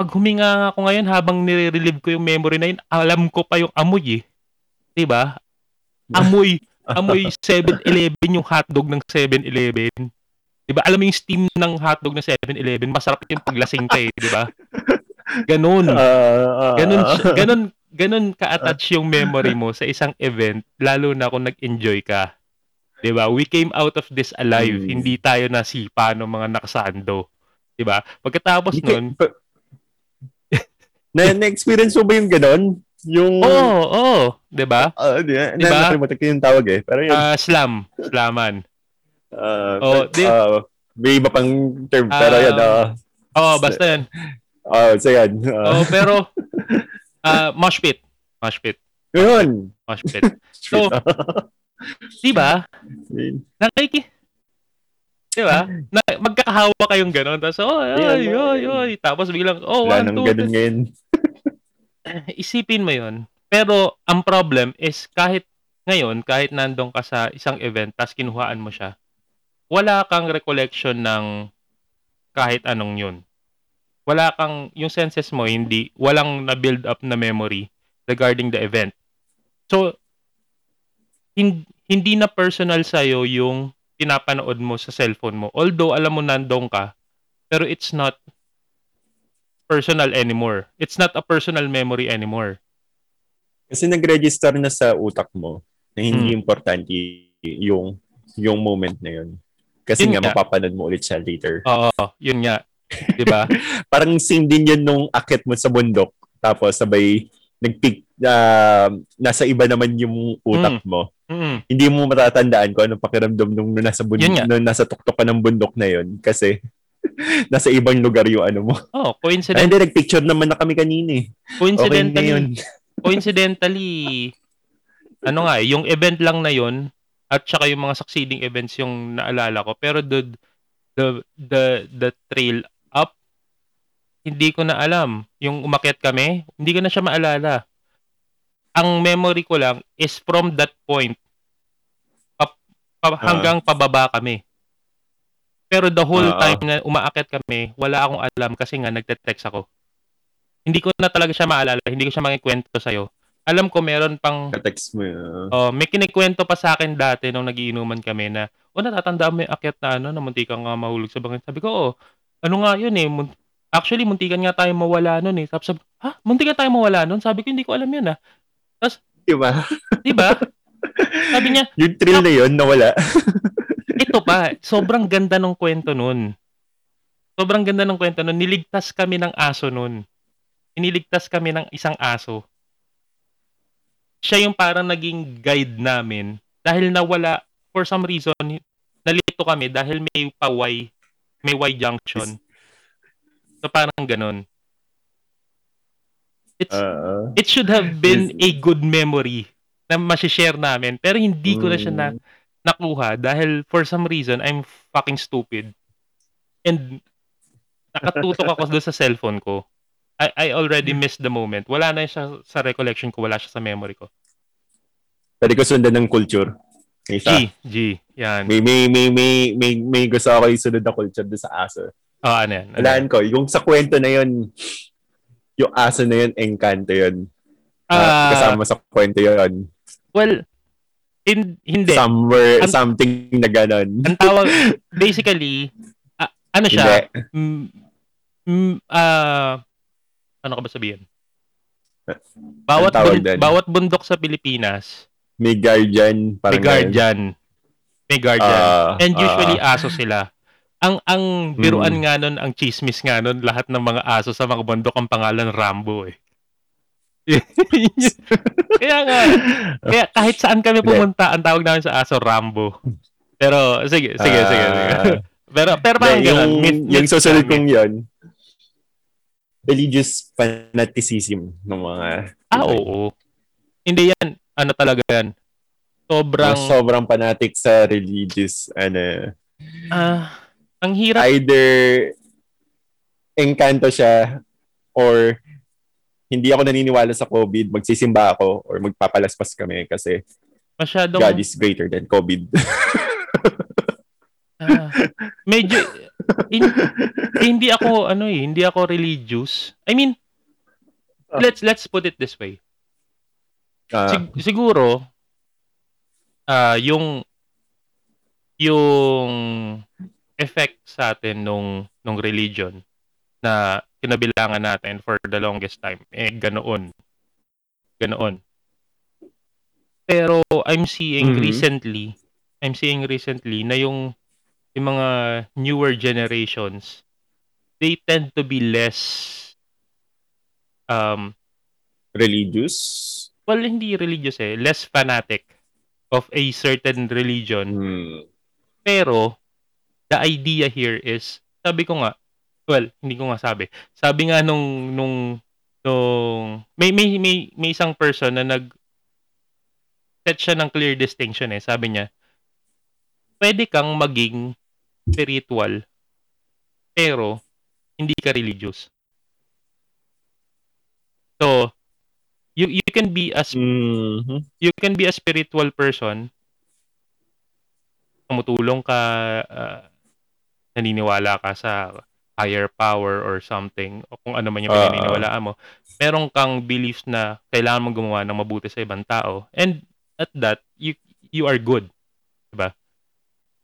pag huminga ako ngayon habang nire-relieve ko yung memory na yun, alam ko pa yung amoy eh. 'Di ba? Amoy amoy 7-Eleven yung hotdog ng 7-Eleven. 'Di ba? Alam mo yung steam ng hotdog ng 7-Eleven, masarap yung paglasing ka eh, 'di ba? Ganun. Uh, uh, ganun, ganun, ganun ka-attach yung memory mo sa isang event, lalo na kung nag-enjoy ka. 'Di ba? We came out of this alive. Hmm. Hindi tayo nasipa ng mga nakasando. 'Di ba? Pagkatapos noon, na na-experience mo ba yung ganun? Yung Oo, oh, oo, oh, 'di ba? Uh, di, ba? Na, nakalimutan ko yung tawag eh. Pero yun. Uh, slam, slaman. Uh, oh, di, uh, may iba pang term, uh, pero yan. Uh, oh, basta yan. Oh, uh, so yan. Uh, oh, pero uh, mosh pit. Mosh pit. Yun. Mosh pit. So, di ba? Nakiki Di ba? Na, magkakahawa kayong gano'n. Tapos, oh, ay, ay, ay, ay. Tapos biglang, oh, Wala one, two, ganun ngayon. Isipin mo yon Pero, ang problem is, kahit ngayon, kahit nandun ka sa isang event, tapos kinuhaan mo siya, wala kang recollection ng kahit anong yun. Wala kang, yung senses mo, hindi, walang na-build up na memory regarding the event. So, hindi na personal sa'yo yung pinapanood mo sa cellphone mo. Although alam mo nandong ka, pero it's not personal anymore. It's not a personal memory anymore. Kasi nag-register na sa utak mo na hindi hmm. importante yung yung moment na yun. Kasi yun nga, nga, mapapanood mo ulit siya later. Oo, yun nga. 'Di ba? Parang same din yun nung akit mo sa bundok tapos sabay nagpick uh, nasa iba naman yung utak mm. mo. Mm. Hindi mo matatandaan kung anong pakiramdam nung nasa bundok, nung nasa tuktok ka ng bundok na yun kasi nasa ibang lugar yung ano mo. Oh, coincidentally. Hindi, nagpicture naman na kami kanina eh. Coincidentally, okay coincidentally, ano nga eh, yung event lang na yun at saka yung mga succeeding events yung naalala ko. Pero the, the, the, the trail hindi ko na alam. Yung umakyat kami, hindi ko na siya maalala. Ang memory ko lang is from that point pa, pa, ah. hanggang pababa kami. Pero the whole uh, time na umaakyat kami, wala akong alam kasi nga nagte-text ako. Hindi ko na talaga siya maalala, hindi ko siya makikwento sa'yo. Alam ko meron pang... Ka-text mo yun. Oh, may kinikwento pa sa akin dati nung nagiinuman kami na, oh, natatandaan mo yung akyat na ano, na munti kang nga mahulog sa bangin. Sabi ko, oh, ano nga yun eh, Actually, muntikan nga tayo mawala nun eh. Tapos sabi, ha? Muntikan tayo mawala nun? Sabi ko, hindi ko alam yun ah. Tapos, di ba? Di ba? Sabi niya, yung thrill na yun, nawala. ito pa, sobrang ganda ng kwento nun. Sobrang ganda ng kwento nun. Niligtas kami ng aso nun. Iniligtas kami ng isang aso. Siya yung parang naging guide namin dahil nawala for some reason nalito kami dahil may paway may Y junction. So parang ganun. It's, uh, it should have been a good memory na masishare namin. Pero hindi ko na siya na, mm. Nakuha dahil for some reason, I'm fucking stupid. And nakatutok ako doon sa cellphone ko. I, I already missed the moment. Wala na siya sa recollection ko. Wala siya sa memory ko. Pwede ko sundan ng culture. Isa. G. G. Yan. May, may, may, may, may, may gusto ako isunod na culture doon sa aso. Oh, ano yan? Ano Walaan ko. Yung sa kwento na yun, yung aso na yun, engkanto yun. Uh, uh, kasama sa kwento yun. Well, in, hindi. Somewhere, ang, something na ganon. ang tawag, basically, uh, ano siya? Mm, mm, uh, ano ka ba sabihin? Bawat, bund, bawat bundok sa Pilipinas, may guardian. Parang may guardian. May guardian. Uh, And usually, uh, aso sila ang ang biruan mm. nga nun, ang chismis nga nun, lahat ng mga aso sa mga bundok ang pangalan Rambo eh. kaya nga, kaya kahit saan kami pumunta, ang tawag namin sa aso Rambo. Pero sige, sige, uh, sige, sige. Pero pero parang yung, ganun, myth, yung susunod kong yun, religious fanaticism ng mga Ah, oo. Hindi yan, ano talaga yan. Sobrang sobrang fanatic sa religious ano. Ah, ang hirap. Either engkanto siya or hindi ako naniniwala sa COVID, magsisimba ako or magpapalaspas kami kasi masyadong God is greater than COVID. ah, medyo in, hindi ako ano eh, hindi ako religious. I mean, uh, let's let's put it this way. Uh, Sig- siguro uh, yung yung effect sa atin nung nung religion na kinabilangan natin for the longest time. Eh ganoon. Ganoon. Pero I'm seeing mm-hmm. recently I'm seeing recently na yung yung mga newer generations they tend to be less um religious? Well hindi religious eh. Less fanatic of a certain religion. Hmm. pero the idea here is sabi ko nga well hindi ko nga sabi sabi nga nung nung nung may may may, may isang person na nag set siya ng clear distinction eh sabi niya pwede kang maging spiritual pero hindi ka religious So, you you can be as mm-hmm. you can be a spiritual person. Tumutulong ka uh, naniniwala ka sa higher power or something o kung ano man yung pinaniniwalaan mo. Meron kang beliefs na kailangan mong gumawa ng mabuti sa ibang tao. And at that, you you are good. Diba?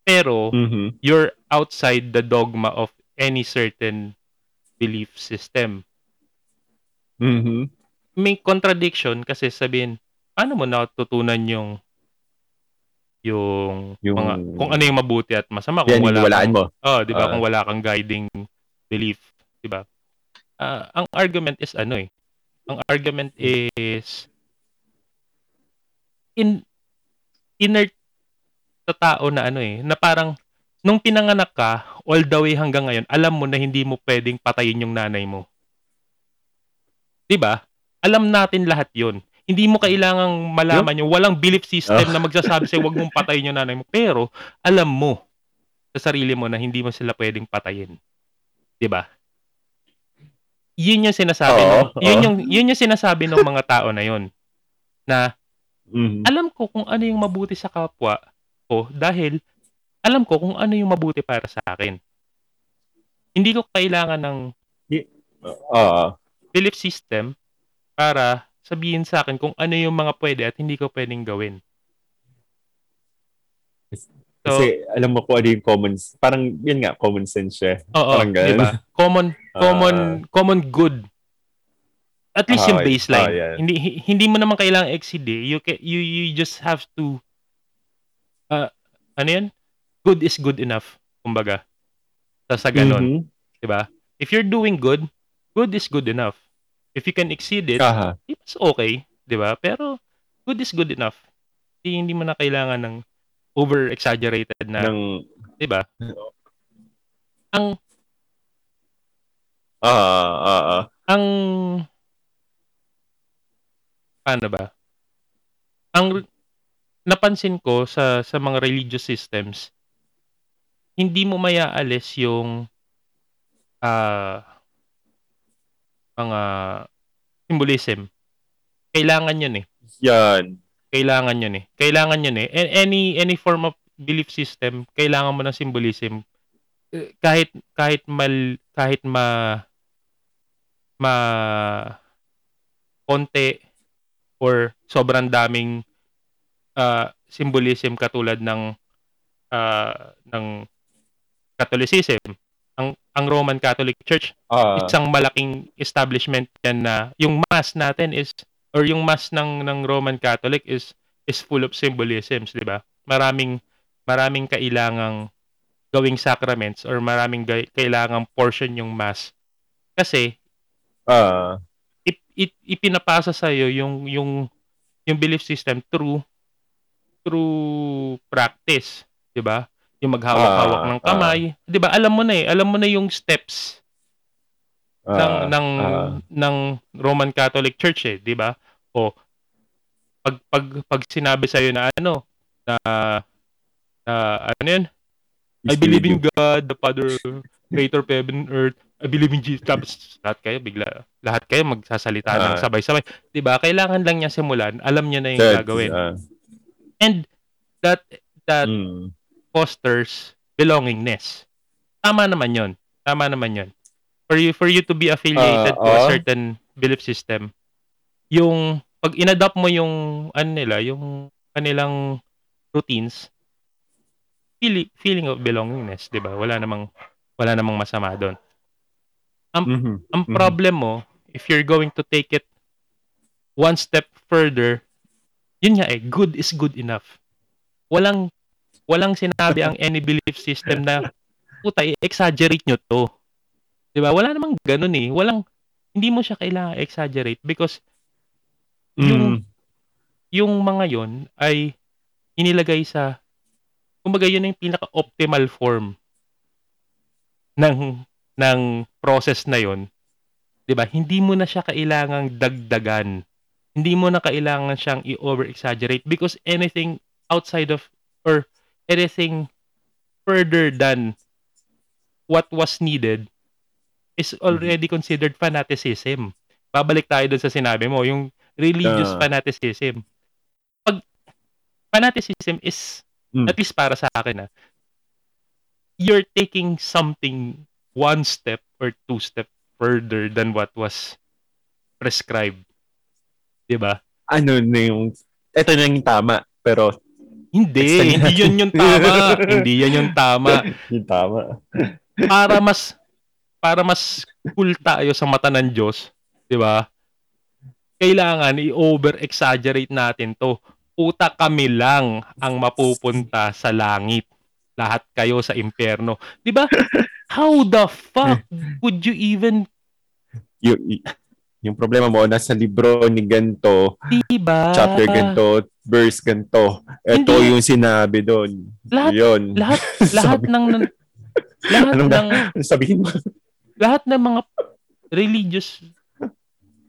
Pero, mm-hmm. you're outside the dogma of any certain belief system. Mm-hmm. May contradiction kasi sabihin, paano mo natutunan yung yung, yung mga kung ano yung mabuti at masama kung wala kang, mo. Oh, 'di ba? Uh, kung ah. wala kang guiding belief, 'di ba? Uh, ang argument is ano eh. Ang argument is in inner sa tao na ano eh, na parang nung pinanganak ka, all the way hanggang ngayon, alam mo na hindi mo pwedeng patayin yung nanay mo. 'Di ba? Alam natin lahat 'yon. Hindi mo kailangang malaman yung walang belief system na magsasabi sa'yo wag mong patayin yung nanay mo. Pero alam mo sa sarili mo na hindi mo sila pwedeng patayin. 'Di ba? Yun yung sinasabi oh, ng, yun yung yun yung sinasabi ng mga tao na yon na mm-hmm. alam ko kung ano yung mabuti sa kapwa ko dahil alam ko kung ano yung mabuti para sa akin. Hindi ko kailangan ng uh, belief system para sabihin sa akin kung ano yung mga pwede at hindi ko pwedeng gawin. So, Kasi alam mo ko ano yung common, parang yun nga, common sense siya. Oo, parang diba? Common, common, uh, common good. At least uh, yung baseline. Uh, yeah. Hindi hindi mo naman kailangang exceed eh. You, can, you, you just have to, uh, ano yan? Good is good enough, kumbaga. Sa, sa ganun. Mm-hmm. Diba? If you're doing good, good is good enough. If you can exceed it, Aha. it's okay, 'di ba? Pero good is good enough. Hindi, hindi mo na kailangan ng over exaggerated na, ng 'di ba? Ang Ah, uh, ah, uh, Ang paano ba? Ang napansin ko sa sa mga religious systems, hindi mo mayaalis yung uh, mga symbolism. Kailangan 'yun eh. Yan. Kailangan 'yun eh. Kailangan 'yun eh. Any any form of belief system, kailangan mo ng symbolism. Eh, kahit kahit mal kahit ma ma konti or sobrang daming uh, symbolism katulad ng uh, ng Catholicism ang ang Roman Catholic Church uh, isang malaking establishment yan na yung mass natin is or yung mass ng ng Roman Catholic is is full of symbolisms, 'di ba? Maraming maraming kailangang gawing sacraments or maraming ga- kailangang portion yung mass. Kasi uh, ip, ip, ipinapasa sa iyo yung yung yung belief system through through practice, 'di ba? Yung maghawak-hawak uh, ng kamay. Uh, 'Di ba? Alam mo na eh, alam mo na yung steps uh, ng ng uh, ng Roman Catholic Church eh, 'di ba? O pag pag pag sinabi sa iyo na ano na na ano yun? I believe in God, the Father, creator of heaven and earth. I believe in Jesus. Tapos lahat kayo bigla lahat kayo magsasalita uh, ng sabay-sabay. 'Di ba? Kailangan lang niya simulan, alam niya na yung gagawin. Uh, And that that mm fosters belongingness. Tama naman 'yon. Tama naman 'yon. For you for you to be affiliated uh, to a certain belief system, yung pag inadopt mo yung ano nila, yung kanilang routines, feeling, feeling of belongingness, 'di ba? Wala namang wala namang masama doon. Ang Mhm. ang Mhm. problem mo if you're going to take it one step further, yun nga eh, good is good enough. Walang walang sinabi ang any belief system na puta i-exaggerate nyo 'to. 'Di ba? Wala namang ganoon eh. Walang hindi mo siya kailangang exaggerate because yung Mm. yung mga yon ay inilagay sa kumbaga yun yung pinaka-optimal form ng ng process na yon. 'Di ba? Hindi mo na siya kailangang dagdagan. Hindi mo na kailangan siyang i-over-exaggerate because anything outside of or anything further than what was needed is already considered fanaticism. Babalik tayo dun sa sinabi mo, yung religious Ah. fanaticism. Pag fanaticism is, Mm. at least para sa akin ah, you're taking something one step or two step further than what was prescribed. 'Di ba? Ano na yung ito na yung tama pero Hindi, hindi yun yung tama. hindi yan yung tama. yung tama. Para mas para mas cool tayo sa mata ng Diyos, 'di ba? Kailangan i-over exaggerate natin 'to. Puta kami lang ang mapupunta sa langit. Lahat kayo sa impyerno. 'Di ba? How the fuck would you even Yung, yung problema mo nasa libro ni ganto, 'di ba? chapter ganto, verse ganto. Ito Hindi. yung sinabi doon. Lahat Yun. lahat lahat ng lahat Anong ng Ano sabihin mo? lahat ng mga religious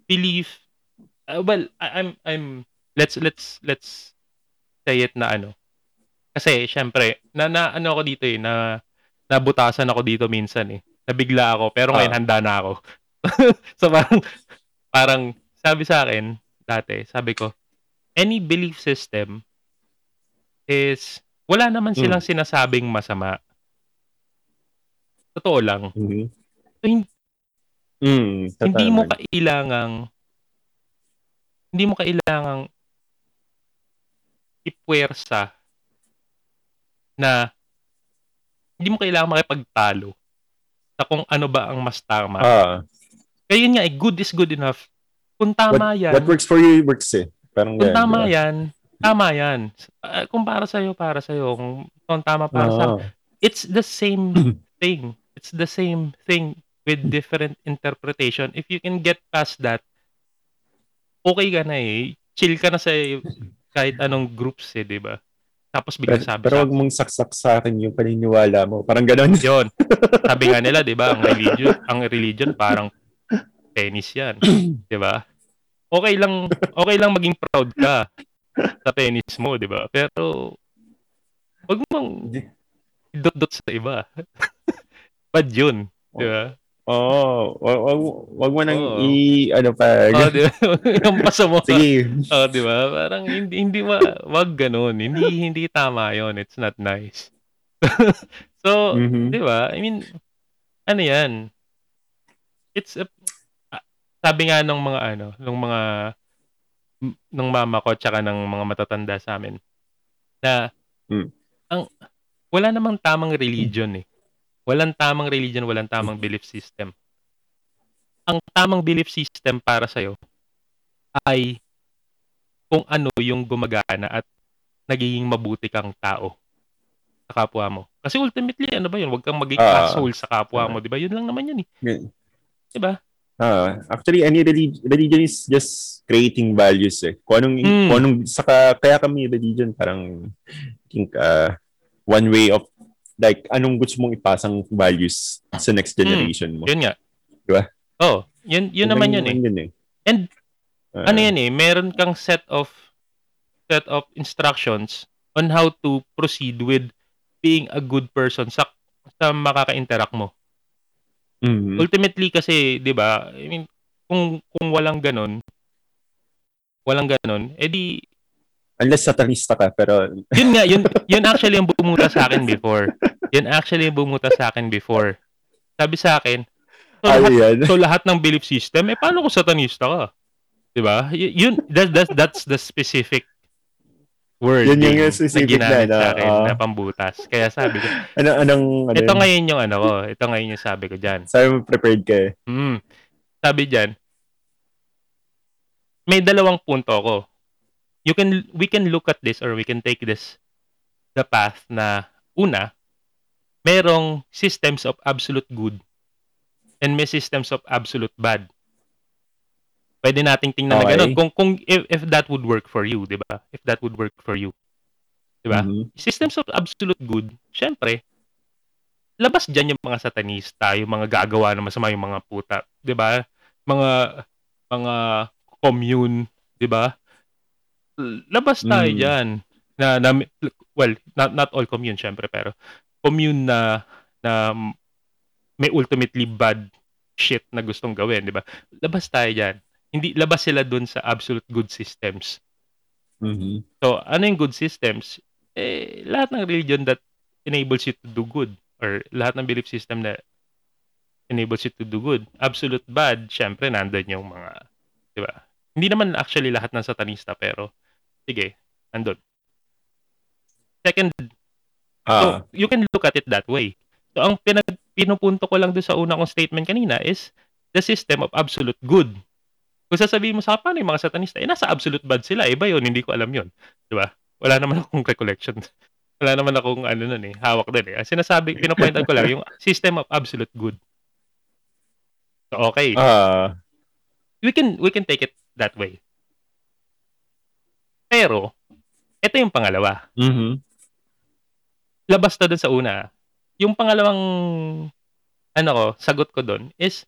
belief uh, well I- I'm I'm let's let's let's say it na ano kasi syempre na, na ano ako dito eh na nabutasan ako dito minsan eh nabigla ako pero ngayon Ah. handa na ako so parang parang sabi sa akin dati sabi ko any belief system is wala naman Mm. silang sinasabing masama totoo lang Mhm. So, hin- Mm, hindi mo kailangang hindi mo kailangang ipuwersa na hindi mo kailangang makipagtalo sa kung ano ba ang mas tama. Ah, Kaya yun nga, eh, good is good enough. Kung tama what, yan, what works for you works eh. Parang kung ganun, tama di ba? yan, tama yan. Ah, kung para sa'yo, para sa'yo. Kung, kung tama para sa Ah, it's the same thing. It's the same thing with different interpretation. If you can get past that, okay ka na eh. Chill ka na sa kahit anong groups eh, di ba? Tapos biglang sabi pero sa wag mong saksak sa akin yung paniniwala mo. Parang gano'n. yun. Sabi nga nila, di ba, ang religion, ang religion parang tennis yan. Di ba? Okay lang, okay lang maging proud ka sa tennis mo, di ba? Pero, wag mong dot-dot sa iba. Bad yun. Di ba? Oo. wag, wag, wag mo nang Oo. i... Ano pa. Oh, di ba? Yung pasa mo. Sige. Oh, di ba? Parang hindi hindi wa, wag ganoon. Hindi hindi tama 'yon. It's not nice. so, Mhm. di ba? I mean, ano 'yan? It's a, ah, sabi nga ng mga ano, ng mga ng mama ko tsaka ng mga matatanda sa amin na Mm. ang wala namang tamang religion eh. Walang tamang religion, walang tamang belief system. Ang tamang belief system para sa'yo ay kung ano yung gumagana at nagiging mabuti kang tao sa kapwa mo. Kasi ultimately, ano ba yun? Huwag kang maging Ah. asshole sa kapwa mo, di ba? Yun lang naman yun eh. Di ba? Ah, actually, any relig- religion is just creating values eh. Kung anong, Mm. kung anong, saka, kaya kami religion, parang, I think, uh, one way of, like, anong gusto mong ipasang values sa next generation mo. Yun nga. Di ba? Oh, yun, yun naman yun eh. Yun eh. And Ah, ano yan eh, meron kang set of set of instructions on how to proceed with being a good person sa sa makaka-interact mo. mhm. Ultimately kasi, 'di ba? I mean, kung kung walang ganon, walang ganon, edi Unless satanista ka, pero, yun nga, yun yun actually yung bumuta sa akin before. Yun actually yung bumuta sa akin before. Sabi sa akin, so lahat, so lahat ng belief system, eh paano kung satanista ka? 'Di ba? Y- yun that, that, that's the specific wording Yun yung na specific na, ginamit no? sa akin Oo. na pambutas. Kaya sabi ko, Ano, anong, ano ito yun? ngayon yung ano ko, ito ngayon yung sabi ko dyan. Sabi mo prepared ka eh. Mm. Sabi dyan, may dalawang punto ako. You can, we can look at this or we can take this the path na una, merong systems of absolute good and may systems of absolute bad. Pwede nating tingnan na Okay. ganun. Kung, kung if, if that would work for you, di ba? If that would work for you. Di ba? Mhm. systems of absolute good, syempre, labas dyan yung mga satanista, yung mga gagawa ng masama, yung mga puta, 'di ba? Mga mga commune, 'di ba? Labas tayo Mm. diyan. Na, na well, not not all commune syempre, pero commune na na may ultimately bad shit na gustong gawin, 'di ba? Labas tayo diyan. Hindi labas sila dun sa absolute good systems. Mhm. So, ano yung good systems? Eh, lahat ng religion that enables you to do good or lahat ng belief system na enables you to do good. Absolute bad, syempre, nandun yung mga, di ba? Hindi naman actually lahat ng satanista, pero, sige, nandun. Second, Ah. so, you can look at it that way. So, ang pinag, pinupunto ko lang doon sa una kong statement kanina is the system of absolute good. Kung sasabihin mo sa paano yung mga satanista? Eh, nasa absolute bad sila. Iba yun, hindi ko alam yun. Di ba? Wala naman akong recollection. Wala naman akong ano nun eh, hawak din eh. Ang Sinasabi, pinapoint out ko lang yung system of absolute good. So, okay. Ah. we can we can take it that way. Pero, ito yung pangalawa. Mhm. labas na dun sa una. Yung pangalawang ano ko, sagot ko dun is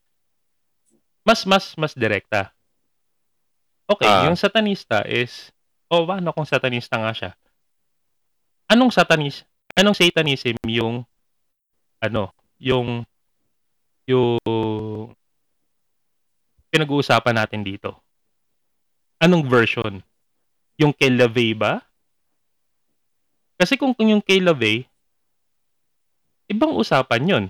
mas mas mas direkta. Okay, Ah. yung satanista is oh, paano kung satanista nga siya? Anong satanis? Anong satanism yung ano, yung yung pinag-uusapan natin dito? Anong version? Yung kay LaVey ba? Kasi kung, yung kay LaVey, ibang usapan yun.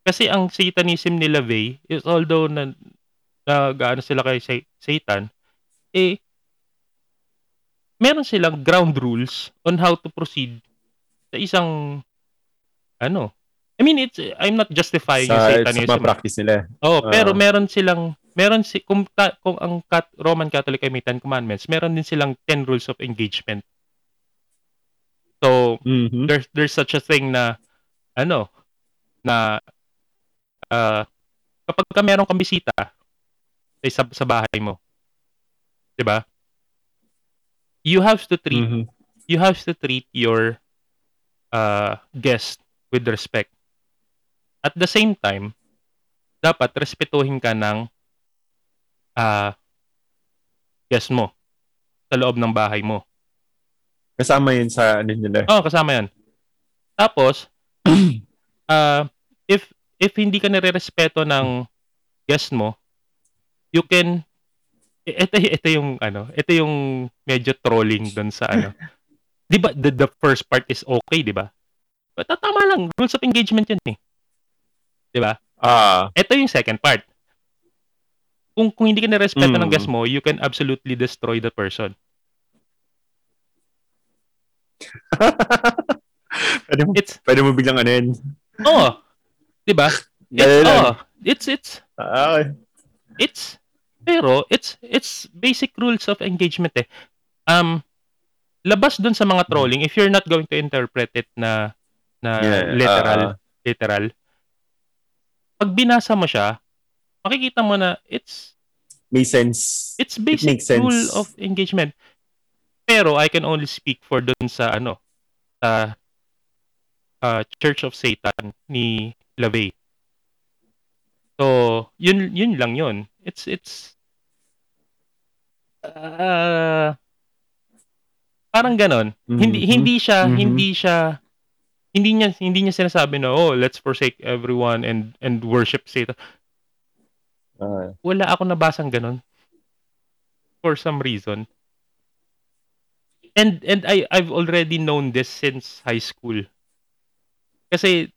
Kasi ang satanism ni LaVey is although na, na gaano sila kay sa- Satan, eh, meron silang ground rules on how to proceed sa isang ano. I mean, it's I'm not justifying Sa, sa Satanism. mga practice nila. Oh, pero Ah. meron silang meron si kung, ta, kung ang cat, Roman Catholic ay may Ten Commandments, meron din silang 10 rules of engagement. So, Mhm. there's there's such a thing na ano na ah kapag ka meron kang bisita say, sa, sa bahay mo 'di ba you have to treat Mhm. you have to treat your uh, guest with respect at the same time dapat respetuhin ka ng ah guest mo sa loob ng bahay mo Kasama yun sa ano nila. Oo, kasama yan. Tapos, uh, if if hindi ka nire-respeto ng guest mo, you can i- ito ito yung ano, ito yung medyo trolling doon sa ano. 'Di ba the, the first part is okay, 'di ba? But ah, tama lang, rules of engagement 'yun eh. 'Di ba? Ah. Ito yung second part. Kung kung hindi ka nirespeto ng Mm. guest mo, you can absolutely destroy the person. pwede, mo, It's pwede mo biglang ano yun. oh, 'di ba? It's oh, it's it's Ah, it's pero it's it's basic rules of engagement eh. Um labas dun sa mga trolling if you're not going to interpret it na na Yeah, literal ah, literal. Pag binasa mo siya, makikita mo na it's may sense. it's basic makes sense. rule of engagement. Pero I can only speak for dun sa ano sa uh, Church of Satan ni LaVey. So, yun yun lang yun. It's it's uh, parang ganon. Hindi Mhm. hindi siya Mhm. hindi siya hindi niya hindi niya sinasabi na oh, let's forsake everyone and and worship Satan. Ah. Wala ako nabasang ganon. For some reason. And and I I've already known this since high school. Kasi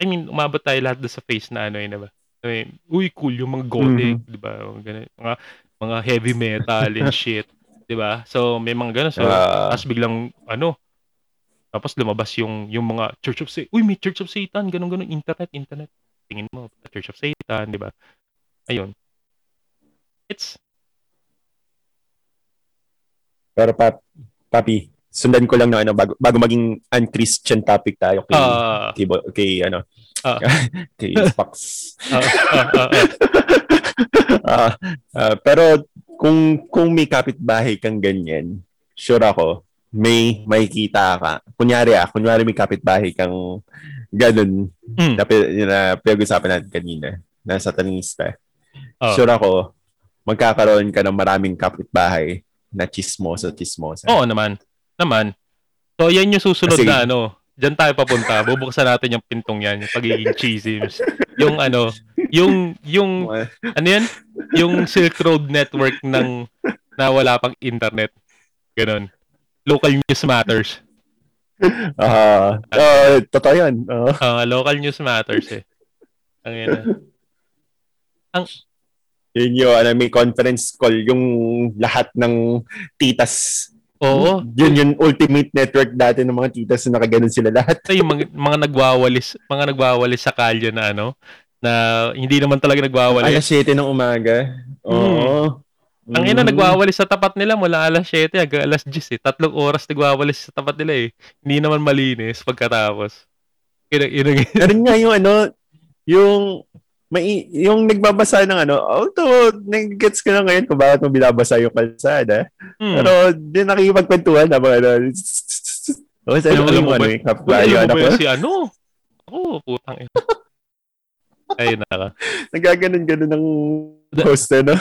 I mean, umabot tayo lahat sa face na ano yun, diba? I mean, uy, cool yung mga gothic, Mhm. di ba? Mga, ganun, mga, heavy metal and shit. 'Di ba? So may mga ganun. So Ah. tapos biglang ano, tapos lumabas yung yung mga Church of Satan. Uy, may Church of Satan, ganun ganun, internet, internet. Tingin mo, Church of Satan, 'di ba? Ayun. It's Pero pap, papi, sundan ko lang na ano bago, bago maging unchristian topic tayo kay ah kay, kay ano Ah. kay Fox. ah, ah, ah. Ah, ah, pero kung kung may kapitbahay kang ganyan, sure ako may makikita ka. Kunyari ah, kunyari may kapitbahay kang ganun Mm. na, na pinag-usapan natin kanina, nasa tanista. Oh. Sure ako, magkakaroon ka ng maraming kapitbahay na chismosa, chismosa. Oo naman. Naman. So, yan yung susunod Kasi- na ano. Diyan tayo papunta. Bubuksan natin yung pintong yan. Yung pagiging cheesy. Yung ano, yung, yung, ano yan? Yung Silk Road Network ng na wala pang internet. Ganon. Local news matters. Ah, ah, totoo yan. Ah, Ah, local news matters eh. Ang ina. yun yung ano, may conference call yung lahat ng titas. Oo. Yun yung ultimate network dati ng mga titas na nakaganon sila lahat. Ito yung mga, mga nagwawalis, mga nagwawalis sa kalye na ano, na hindi naman talaga nagwawalis. Alas 7 ng umaga. Oo. Ang ina, Mm. nagwawalis sa tapat nila mula alas 7 hanggang alas 10 eh. Tatlong oras nagwawalis sa tapat nila eh. Hindi naman malinis pagkatapos. Ina, ina, Meron nga yung ano, yung may yung nagbabasa ng ano, oh, to, nag-gets ko na ngayon kung bakit mo binabasa yung kalsada. hmm. Pero di nakikipagkwentuhan na mga ano. Oh, sa ano alam yung ano, yung mo anak ko. si ano? Ako, putang ina. Ay, naka. Nagaganon-ganon ng host, ano?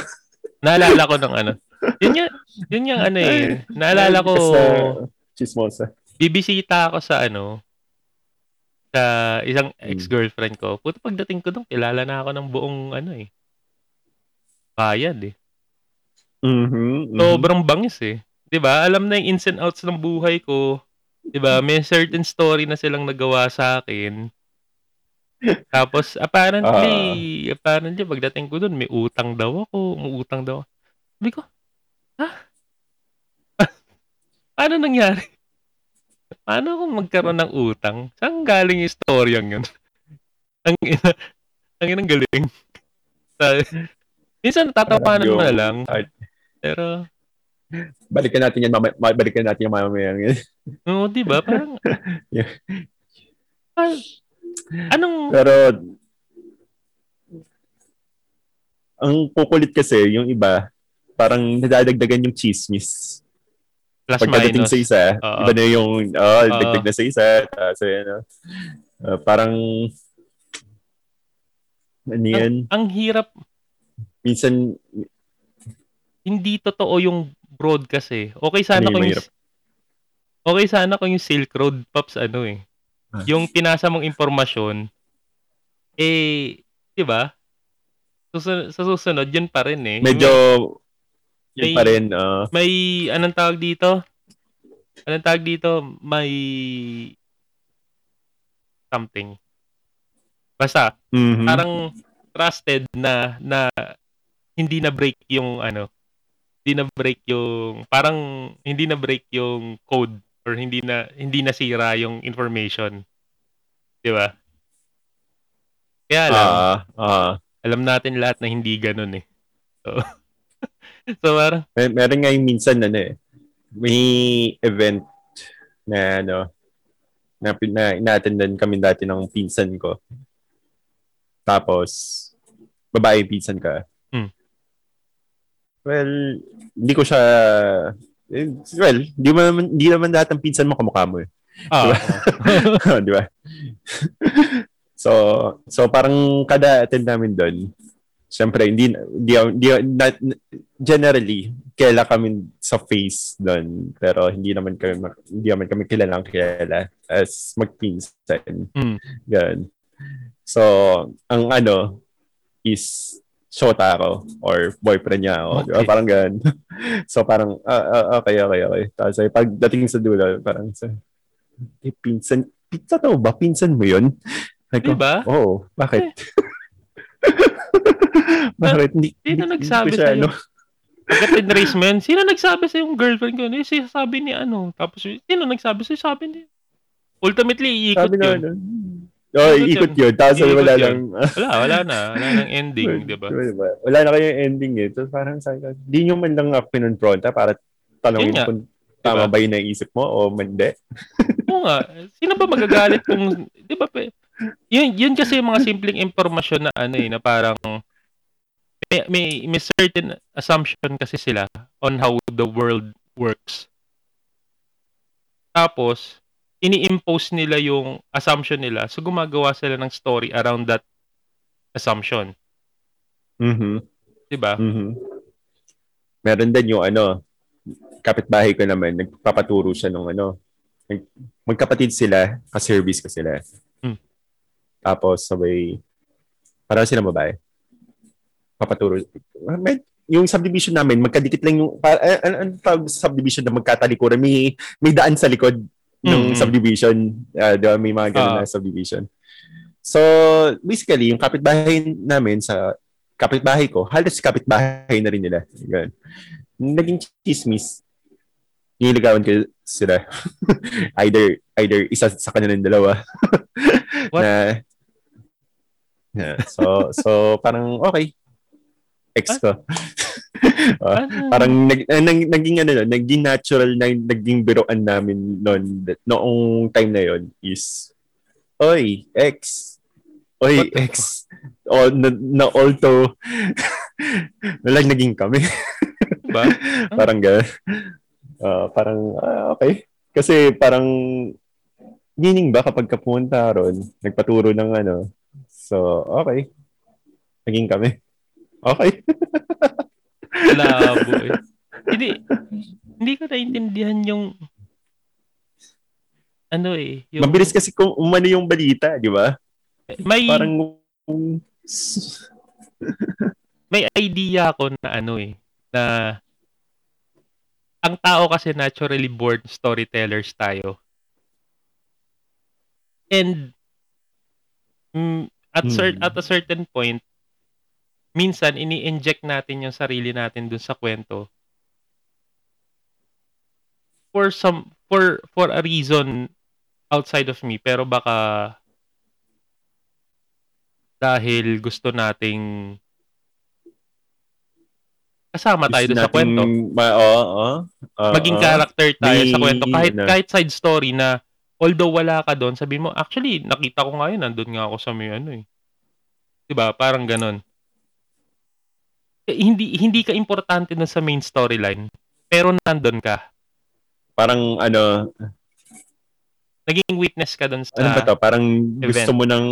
Naalala ko ng ano. Yun yung, yun yung ano eh. Naalala ko, Sa chismosa. bibisita ako sa ano, sa isang Hmm. ex-girlfriend ko. Puto pagdating ko doon, kilala na ako ng buong ano eh. Bayad eh. Mhm. mhm. Sobrang bangis eh. 'Di ba? Alam na yung ins and outs ng buhay ko. 'Di ba? May certain story na silang nagawa sa akin. Tapos apparently, apparently pagdating ko doon, may utang daw ako, may utang daw. Sabi ko, ha? Paano nangyari? Paano ako magkaroon ng utang? Saan galing yung storyang yun? ang ina, ang inang galing. Sa- Minsan natatapanan mo na lang. Art. Pero, Balikan natin yan, mamaya, balikan natin yung mamaya. Oo, di ba? Parang, Yeah. Ah, anong, Pero, ang kukulit kasi, yung iba, parang nadadagdagan yung chismis. plus Pagkadating minus? sa isa, Oo. iba na yung, oh, Oo. dagdag na sa isa. Tapos, ano, ah, parang, ano yan, Ang hirap, minsan, hindi totoo yung broadcast eh. Okay sana Ano kung yung, okay sana kung yung Silk Road Pops ano eh. Ah. Yung pinasa mong impormasyon, eh, di ba? Susunod, sa susunod, yun pa rin eh. medyo, yun may- pa rin, ah, May, anong tawag dito? Anong tawag dito? May something. Basta, mhm. parang trusted na na hindi na break yung ano hindi na break yung parang hindi na break yung code or hindi na hindi nasira yung information. 'Di ba? Kaya lang, ah, ah, alam natin lahat na hindi ganoon eh. So, so parang Mer meron nga yung minsan ano eh, may event na ano, na, na inattendan kami dati ng pinsan ko. Tapos, babae pinsan ka. Hmm. Well, hindi ko siya, well, di mo naman, di naman lahat ng pinsan mo kamukha mo eh. ah, di ba? so, so parang kada attend namin doon, Siyempre, hindi, hindi, hindi, not, generally, kaya kami sa face doon. Pero hindi naman kami, hindi naman kami kilalang kilala as magpinsan. Mm. Yan. So, ang ano is shota ako or boyfriend niya ako. Di ba? Okay. Parang ganun. so, parang, ah, ah, okay, okay, okay. Tapos, ay, pagdating sa dulo, parang, sa, eh, pinsan, pinsan mo ba? Pinsan mo yun? Like, Diba? Oo. Oh, bakit? bakit? Hindi, Sino nagsabi sa'yo? ano, Pagka tinrace mo sino nagsabi sa yung girlfriend ko? Eh, sabi ni ano. Tapos, sino nagsabi sa sabi ni Ultimately, iikot Sabi yun. na, Oh, ikot yun. Tapos Ikot wala lang. Wala, wala na. Wala nang ending, di ba? Diba? Wala na kayong ending eh. So parang sabi ko, di nyo man lang ako pinonfronta para tanongin kung tama Diba? ba yung naisip mo o hindi. Oo nga. Sino ba magagalit kung, di ba, pe, yun, yun kasi yung mga simpleng impormasyon na ano eh, na parang may, may, may certain assumption kasi sila on how the world works. Tapos, ini-impose nila yung assumption nila. So, gumagawa sila ng story around that assumption. Mhm. Di ba? Mhm. Meron din yung ano, kapitbahay ko naman, nagpapaturo siya nung ano, magkapatid sila, ka-service ko sila. Hmm. Tapos sabay, parang sila babae. Papaturo. May, yung subdivision namin, magkadikit lang yung, pa, an, an, an tawag sa subdivision na magkatalikuran, may, may daan sa likod ng Mhm. subdivision. Uh, di ba, may mga ganun Ah. na subdivision. So, basically, yung kapitbahay namin sa kapitbahay ko, halos kapitbahay na rin nila. Ganun. Naging chismis. Niligawan ko sila. either either isa sa kanilang dalawa. What? na, Yeah, so so parang okay. Ex ko. Oh, Ano? parang nag, eh, nag, naging ano nun, naging natural na naging biroan namin noon noong time na yon is oy ex oy What ex o na, na alto. Nalang naging kami. Diba? parang gano'n. Ah, parang ah, okay. Kasi parang meaning ba kapag kapunta ron nagpaturo ng ano so okay. Naging kami. Okay Labo eh. Hindi, hindi ko naintindihan yung ano eh. Yung, mabilis kasi kung umano yung balita di ba may, parang may idea ako na ano eh, na ang tao kasi naturally born storytellers tayo. And mm, at cert, Hmm. at a certain point, minsan ini-inject natin yung sarili natin dun sa kwento. For some for for a reason outside of me. Pero baka dahil gusto nating kasama tayo dun sa kwento. ma- oo, oo, oo. maging character tayo May- sa kwento. Kahit ano. kahit side story na although wala ka doon sabihin mo actually nakita ko nga yun. Nandun nga ako sa may ano eh. 'di ba parang ganon Eh, hindi hindi ka importante dun sa main storyline pero nandun ka. Parang ano naging witness ka dun sa ano ba to? Parang gusto event. mo nang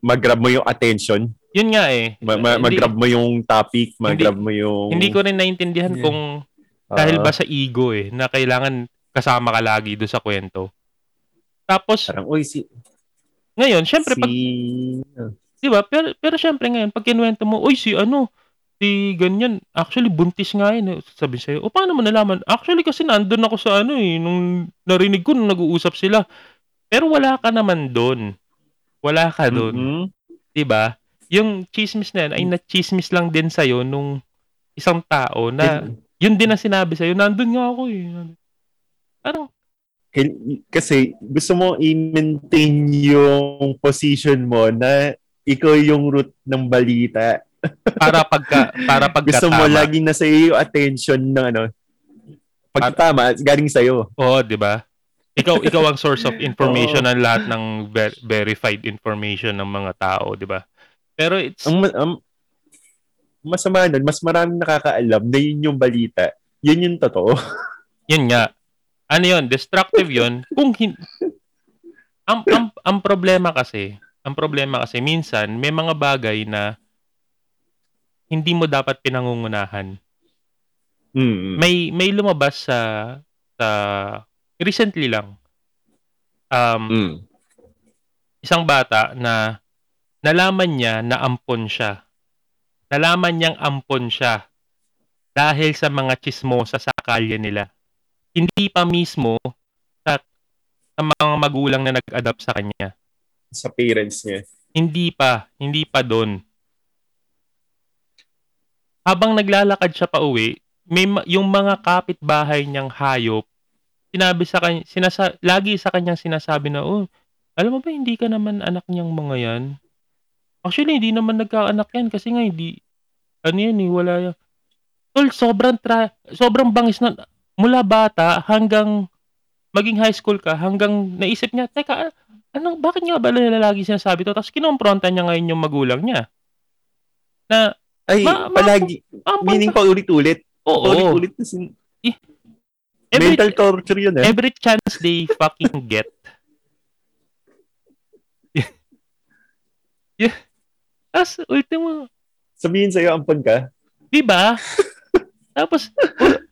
mag-grab mo yung attention? Yun nga eh. Ma- ma- Hindi- mag-grab mo yung topic mag-grab mo yung hindi ko rin naintindihan Yeah. kung Ah, dahil ba sa ego eh na kailangan kasama ka lagi doon sa kwento. Tapos parang uy si ngayon syempre si pag Di ba? Pero, pero syempre ngayon, pag kinuwento mo, uy, si ano, si ganyan, actually, buntis nga yun. eh." Sabi sa'yo, o paano mo nalaman? Actually, kasi nandun ako sa ano eh, nung narinig ko, nung nag-uusap sila. Pero wala ka naman doon. Wala ka doon. Mhm. Di ba? Yung chismis na yan, ay na-chismis lang din sa'yo nung isang tao na, yun din ang sinabi sa'yo, nandun nga ako eh. Parang, Kail- kasi gusto mo i-maintain yung position mo na ikaw yung root ng balita. Para pagka, para pagka Gusto mo tama. lagi na sa iyo attention ng ano. Pag tama, galing sa iyo. Oo, di ba? Ikaw ikaw ang source of information ng lahat ng ver- verified information ng mga tao, di ba? Pero it's Ang, ang masama nun, mas maraming nakakaalam na yun yung balita. Yun yung totoo. yun nga. Ano yun? Destructive yun. Kung hin- ang, ang, ang problema kasi, ang problema kasi minsan may mga bagay na hindi mo dapat pinangungunahan. Mm. May may lumabas sa sa recently lang. Um, Mm. isang bata na nalaman niya na ampon siya. Nalaman niyang ampon siya dahil sa mga chismosa sa kalye nila. Hindi pa mismo sa, sa mga magulang na nag-adapt sa kanya. Sa parents niya. Hindi pa, hindi pa doon. Habang naglalakad siya pa uwi, may yung mga kapitbahay niyang hayop, sinabi sa kanya, sinasa, lagi sa kanyang sinasabi na, oh, alam mo ba hindi ka naman anak niyang mga yan? Actually, hindi naman nagkaanak yan kasi nga hindi, ano yan eh, wala yan. Tol, sobrang, tra- sobrang bangis na, mula bata hanggang maging high school ka, hanggang naisip niya, teka, ano, bakit nga ba lagi sinasabi to? Tapos kinompronta niya ngayon yung magulang niya. Na, ay, ma- palagi, ma- meaning pa ulit-ulit. Oo. Ulit-ulit sin- every, Mental torture yun eh. Every chance they fucking get. yeah. As ultimo. Sabihin sa'yo, ampon ka. Di ba? Tapos,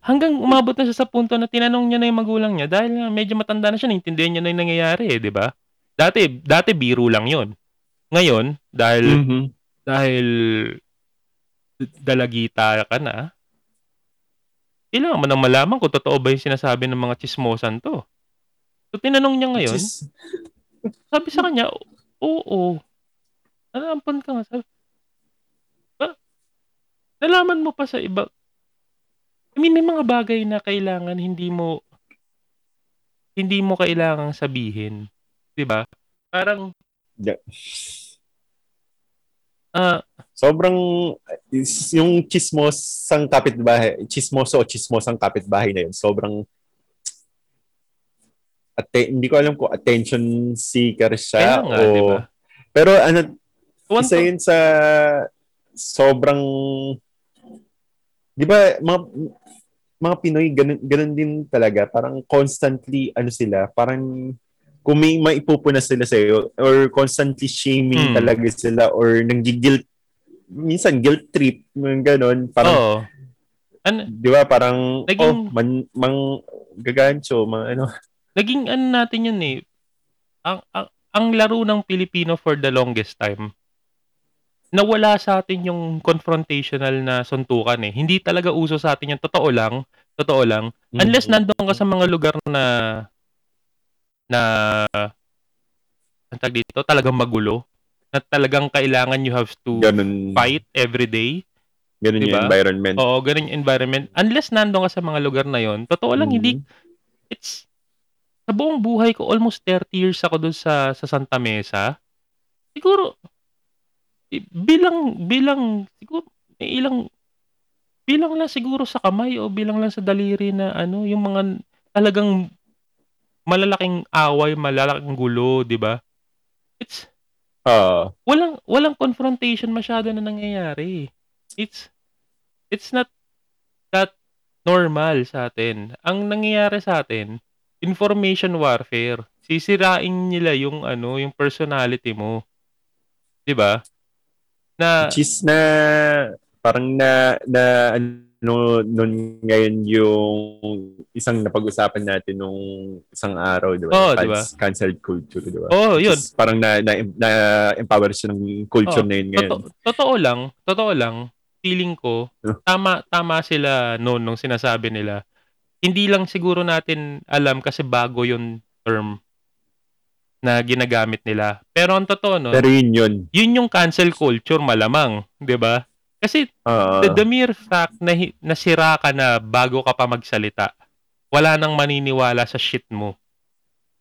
hanggang umabot na siya sa punto na tinanong niya na yung magulang niya dahil nga medyo matanda na siya, naintindihan niya na yung nangyayari eh, di ba? Dati, dati biro lang yon Ngayon, dahil, mm-hmm. dahil dalagita ka na, kailangan mo nang malaman kung totoo ba yung sinasabi ng mga chismosan to. So, tinanong niya ngayon, Chis- sabi sa kanya, oo, nalaman ka nga. Sabi, ba, nalaman mo pa sa iba. I mean, may mga bagay na kailangan hindi mo hindi mo kailangang sabihin. 'Di ba? Parang yeah. Uh, Sobrang yung chismosang kapitbahay, chismoso o chismosang kapitbahay na yun, sobrang ate, hindi ko alam kung attention seeker siya nga, o diba? pero ano One isa yun sa sobrang di ba mga mga Pinoy ganun, ganun din talaga parang constantly ano sila parang kung may maipupunas sila sa iyo or constantly shaming hmm. talaga sila or nanggigil minsan guilt trip mga ganon parang oh. An- di ba parang naging, oh man, mang gagancho mga ano naging ano natin yun eh ang, ang ang laro ng Pilipino for the longest time nawala sa atin yung confrontational na suntukan eh. Hindi talaga uso sa atin yung totoo lang, totoo lang. Unless mm-hmm. nandoon ka sa mga lugar na na ang tag dito, talagang magulo. Na talagang kailangan you have to ganun, fight every day. Ganun diba? yung environment. Oo, ganun yung environment. Unless nandoon ka sa mga lugar na yon totoo lang, mm-hmm. hindi, it's, sa buong buhay ko, almost 30 years ako doon sa, sa Santa Mesa. Siguro, bilang, bilang, siguro, may ilang, bilang lang siguro sa kamay o bilang lang sa daliri na ano, yung mga talagang malalaking away, malalaking gulo, 'di ba? It's uh, walang walang confrontation masyado na nangyayari. It's it's not that normal sa atin. Ang nangyayari sa atin, information warfare. Sisirain nila yung ano, yung personality mo. 'Di ba? Na Which is na parang na na no, nun ngayon yung isang napag-usapan natin nung isang araw, di ba? Oh, di ba? Culture, di ba? Oh, yun. Just parang na, na, na empower siya ng culture oh, na yun ngayon. Totoo, totoo lang, totoo lang, feeling ko, tama tama sila noon nung sinasabi nila. Hindi lang siguro natin alam kasi bago yung term na ginagamit nila. Pero ang totoo no. Pero yun yun. Yun yung cancel culture malamang, 'di ba? Kasi uh, the, the mere fact na nasira ka na bago ka pa magsalita, wala nang maniniwala sa shit mo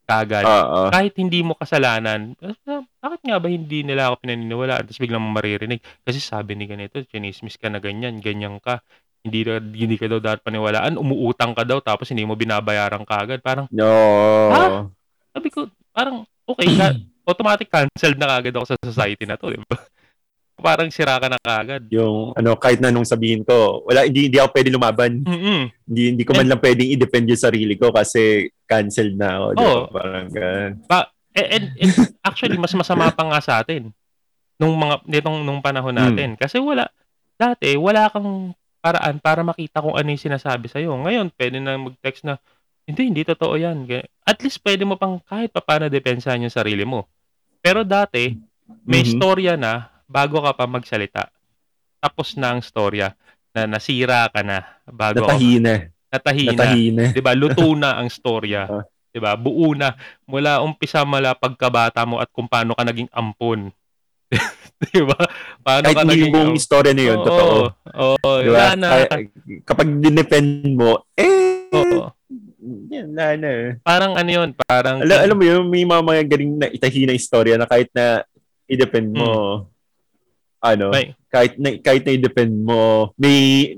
kagad. Uh, uh. Kahit hindi mo kasalanan, bakit nga ba hindi nila ako pinaniniwalaan? Tapos biglang maririnig. Kasi sabi ni ganito, chinismis ka na ganyan, ganyan ka. Hindi, hindi ka daw dapat paniwalaan. Umuutang ka daw tapos hindi mo binabayaran kagad. Parang, no. ha? Sabi ko, parang, okay, ka, automatic canceled na kagad ako sa society na to. Diba? Parang sira ka na kagad. Yung ano kahit na nung sabihin ko, wala hindi hindi ako pwede lumaban. Mm-hmm. Hindi hindi ko man and, lang pwedeng i-defend yung sarili ko kasi canceled na ako. Oh, parang ganun. Pa, and, and, and actually mas masama pa nga sa atin nung mga nitong nung panahon hmm. natin mm. kasi wala dati wala kang paraan para makita kung ano yung sinasabi sa iyo. Ngayon, pwede na mag-text na hindi hindi totoo 'yan. At least pwede mo pang kahit paano depensahan yung sarili mo. Pero dati may mm-hmm. storya na bago ka pa magsalita. Tapos na ang storya na nasira ka na bago natahina. Natahina. natahina. 'Di ba? Luto na ang storya. 'Di ba? Buo na mula umpisa mala pagkabata mo at kung paano ka naging ampon. 'Di ba? paano Kahit ka naging... buong istorya na yun, Oo, totoo. Oo, oo, Di wala ba? na. Kapag dinepend mo, eh, Oo. yan, wala na. Parang ano yun, parang... Alam, alam mo yun, may mga mga galing na itahi na istorya na kahit na i-depend mo, ano. May, kahit na, kahit na i-depend mo, may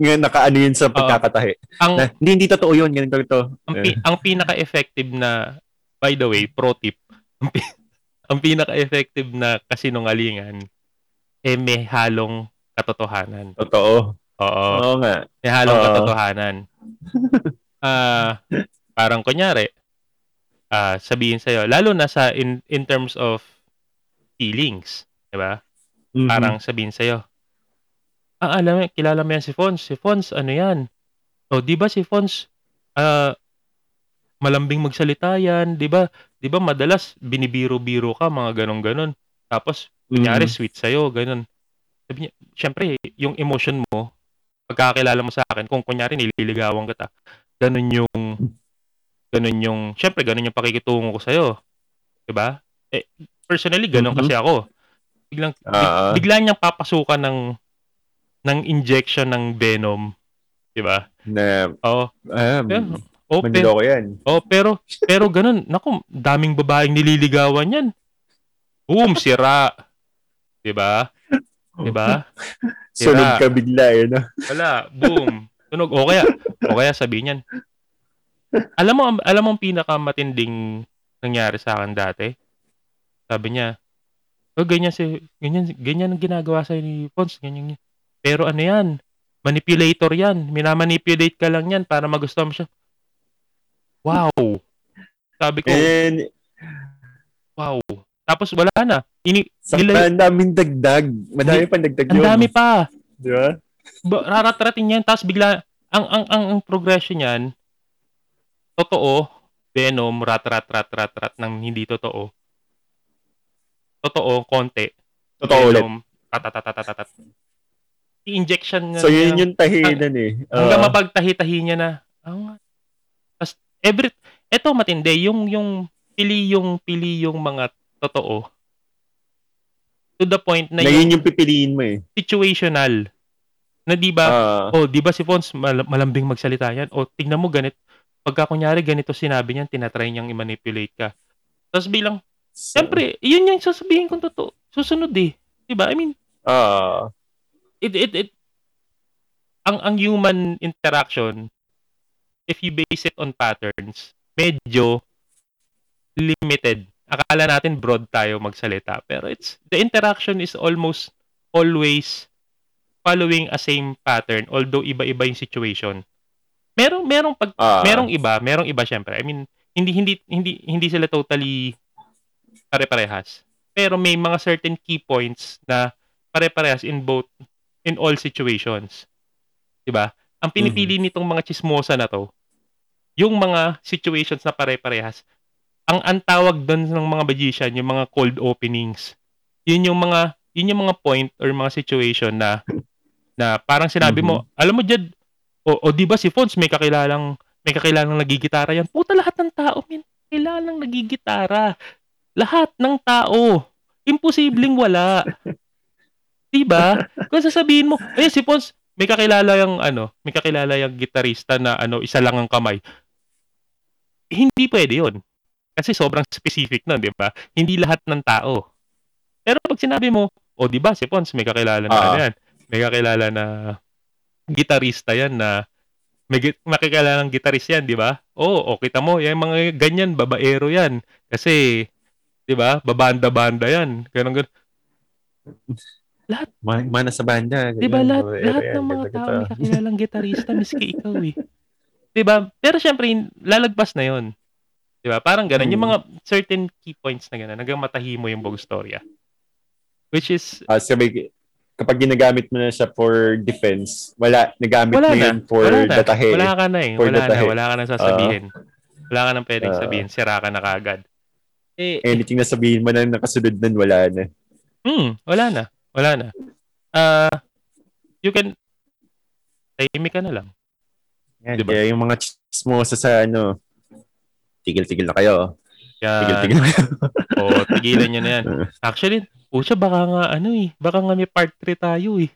nga nakaano yun sa pagkakatahi. ang, Na, hindi, hindi totoo yun, ganito ito. ang, pi- ang pinaka-effective na, by the way, pro tip, ang, pi- ang pinaka-effective na kasinungalingan, eh may halong katotohanan. Totoo. Oo. Oo nga. May halong Oo. katotohanan. Ah, parang kunyari, ah sabihin sa'yo, lalo na sa in, in terms of feelings, di ba? Mhm. Parang sabihin sa'yo, ah, alam mo, kilala mo yan si Fons. Si Fons, ano yan? O, di ba si Fons, ah, malambing magsalita yan, di ba? Di ba madalas binibiro-biro ka, mga ganon-ganon. Tapos, kunyari, Mhm. sweet sa'yo, ganon. Sabi niya, syempre, yung emotion mo, pagkakilala mo sa akin, kung kunyari nililigawan kita, ganun yung, ganun yung, syempre, ganun yung pakikitungo ko sa'yo. Diba? Eh, personally, ganun Mhm. kasi ako. Biglang, big- Ah. bigla niyang papasukan ng, ng injection ng venom. Diba? na, Oo. ah, Pero, oh, pero, yan. oh, pero, pero ganun, naku, daming babaeng nililigawan yan. Boom, sira. Diba? Diba? Sunod ka bigla, eh, no? Wala, boom. Tunog. O kaya, o kaya sabihin niyan. Alam mo, alam mo ang pinakamatinding nangyari sa akin dati? Sabi niya, oh, ganyan si, ganyan, ganyan ang ginagawa sa ni Pons, ganyan, ganyan. Pero ano yan? Manipulator yan. Minamanipulate ka lang yan para magustuhan mo siya. Wow. Sabi ko, And, wow. Tapos wala na. Ini, nila, ang daming dagdag. Madami pang dagdag ang yun. dami pa. Di ba? ba- raratratin yan tapos bigla ang ang ang, ang progression niyan totoo venom rat rat rat rat rat ng hindi totoo totoo konti Totoo ulit. venom tatatatatat i-injection niya So, yun yung tahinan eh. hanggang Oo. mapagtahi-tahi niya na oh, nga. tapos every eto matindi yung yung pili yung pili yung mga totoo to the point na na yun yung pipiliin mo eh. situational na di ba Ah, Oh, di ba si Fons mal- malambing magsalita yan? O tingnan mo ganit. Pagka kunyari ganito sinabi niyan, tinatry niyang i-manipulate ka. Tapos bilang, siyempre, yun yung sasabihin kong totoo. Susunod eh. Di ba? I mean, Ah, it, it, it, ang, ang human interaction, if you base it on patterns, medyo limited. Akala natin broad tayo magsalita. Pero it's, the interaction is almost always following a same pattern although iba-iba yung situation. Merong merong pag ah, merong iba, merong iba syempre. I mean, hindi hindi hindi hindi sila totally pare-parehas. Pero may mga certain key points na pare-parehas in both in all situations. 'Di ba? Ang pinipili nitong mga chismosa na to, yung mga situations na pare-parehas, ang antawag doon ng mga magician, yung mga cold openings. Yun yung mga yun yung mga point or mga situation na na parang sinabi mo, alam mo Jed, o, o di ba si Fons may kakilalang may kakilalang nagigitara yan. Puta lahat ng tao, min, kilalang nagigitara. Lahat ng tao. Imposibleng wala. Diba? Kung sasabihin mo, eh si Fons, may kakilala yung ano, may kakilala yung gitarista na ano, isa lang ang kamay. Hindi pwede yun. Kasi sobrang specific nun, di ba? Hindi lahat ng tao. Pero pag sinabi mo, o di ba si Pons, may kakilala na Ah. ano yan. May kakilala na gitarista yan na may makikilala ng gitarista yan, di ba? Oo, oh, kita mo, yung mga ganyan, babaero yan. Kasi, di ba, babanda-banda yan. Ganun, ganun. ma- mana sa banda. Di ba, lahat, babaero lahat ng mga tao may kakilalang gitarista, miski ikaw eh. Di ba? Pero syempre, lalagpas na yon Di ba? Parang ganun. Yung Hmm. mga certain key points na ganun, hanggang matahi mo yung buong storya. Which is, Ah, sabi, kapag ginagamit mo na siya for defense, wala, nagamit wala mo na. yun for wala na. datahe. Wala ka na eh. For Wala na. Wala ka na sasabihin. wala ka nang pwedeng Ah. sabihin. Sira ka na kagad. Eh, Anything na sabihin mo na nakasunod nun, wala na. Hmm, wala na. Wala na. Ah, you can tahimik ka na lang. Yan, Diba? Kaya yung mga chismosa sa ano, tigil-tigil na kayo. Yan. Tigil-tigil na kayo. Oo, tigilan nyo na yan. Actually, siya, baka nga ano eh. Baka nga may part 3 tayo eh.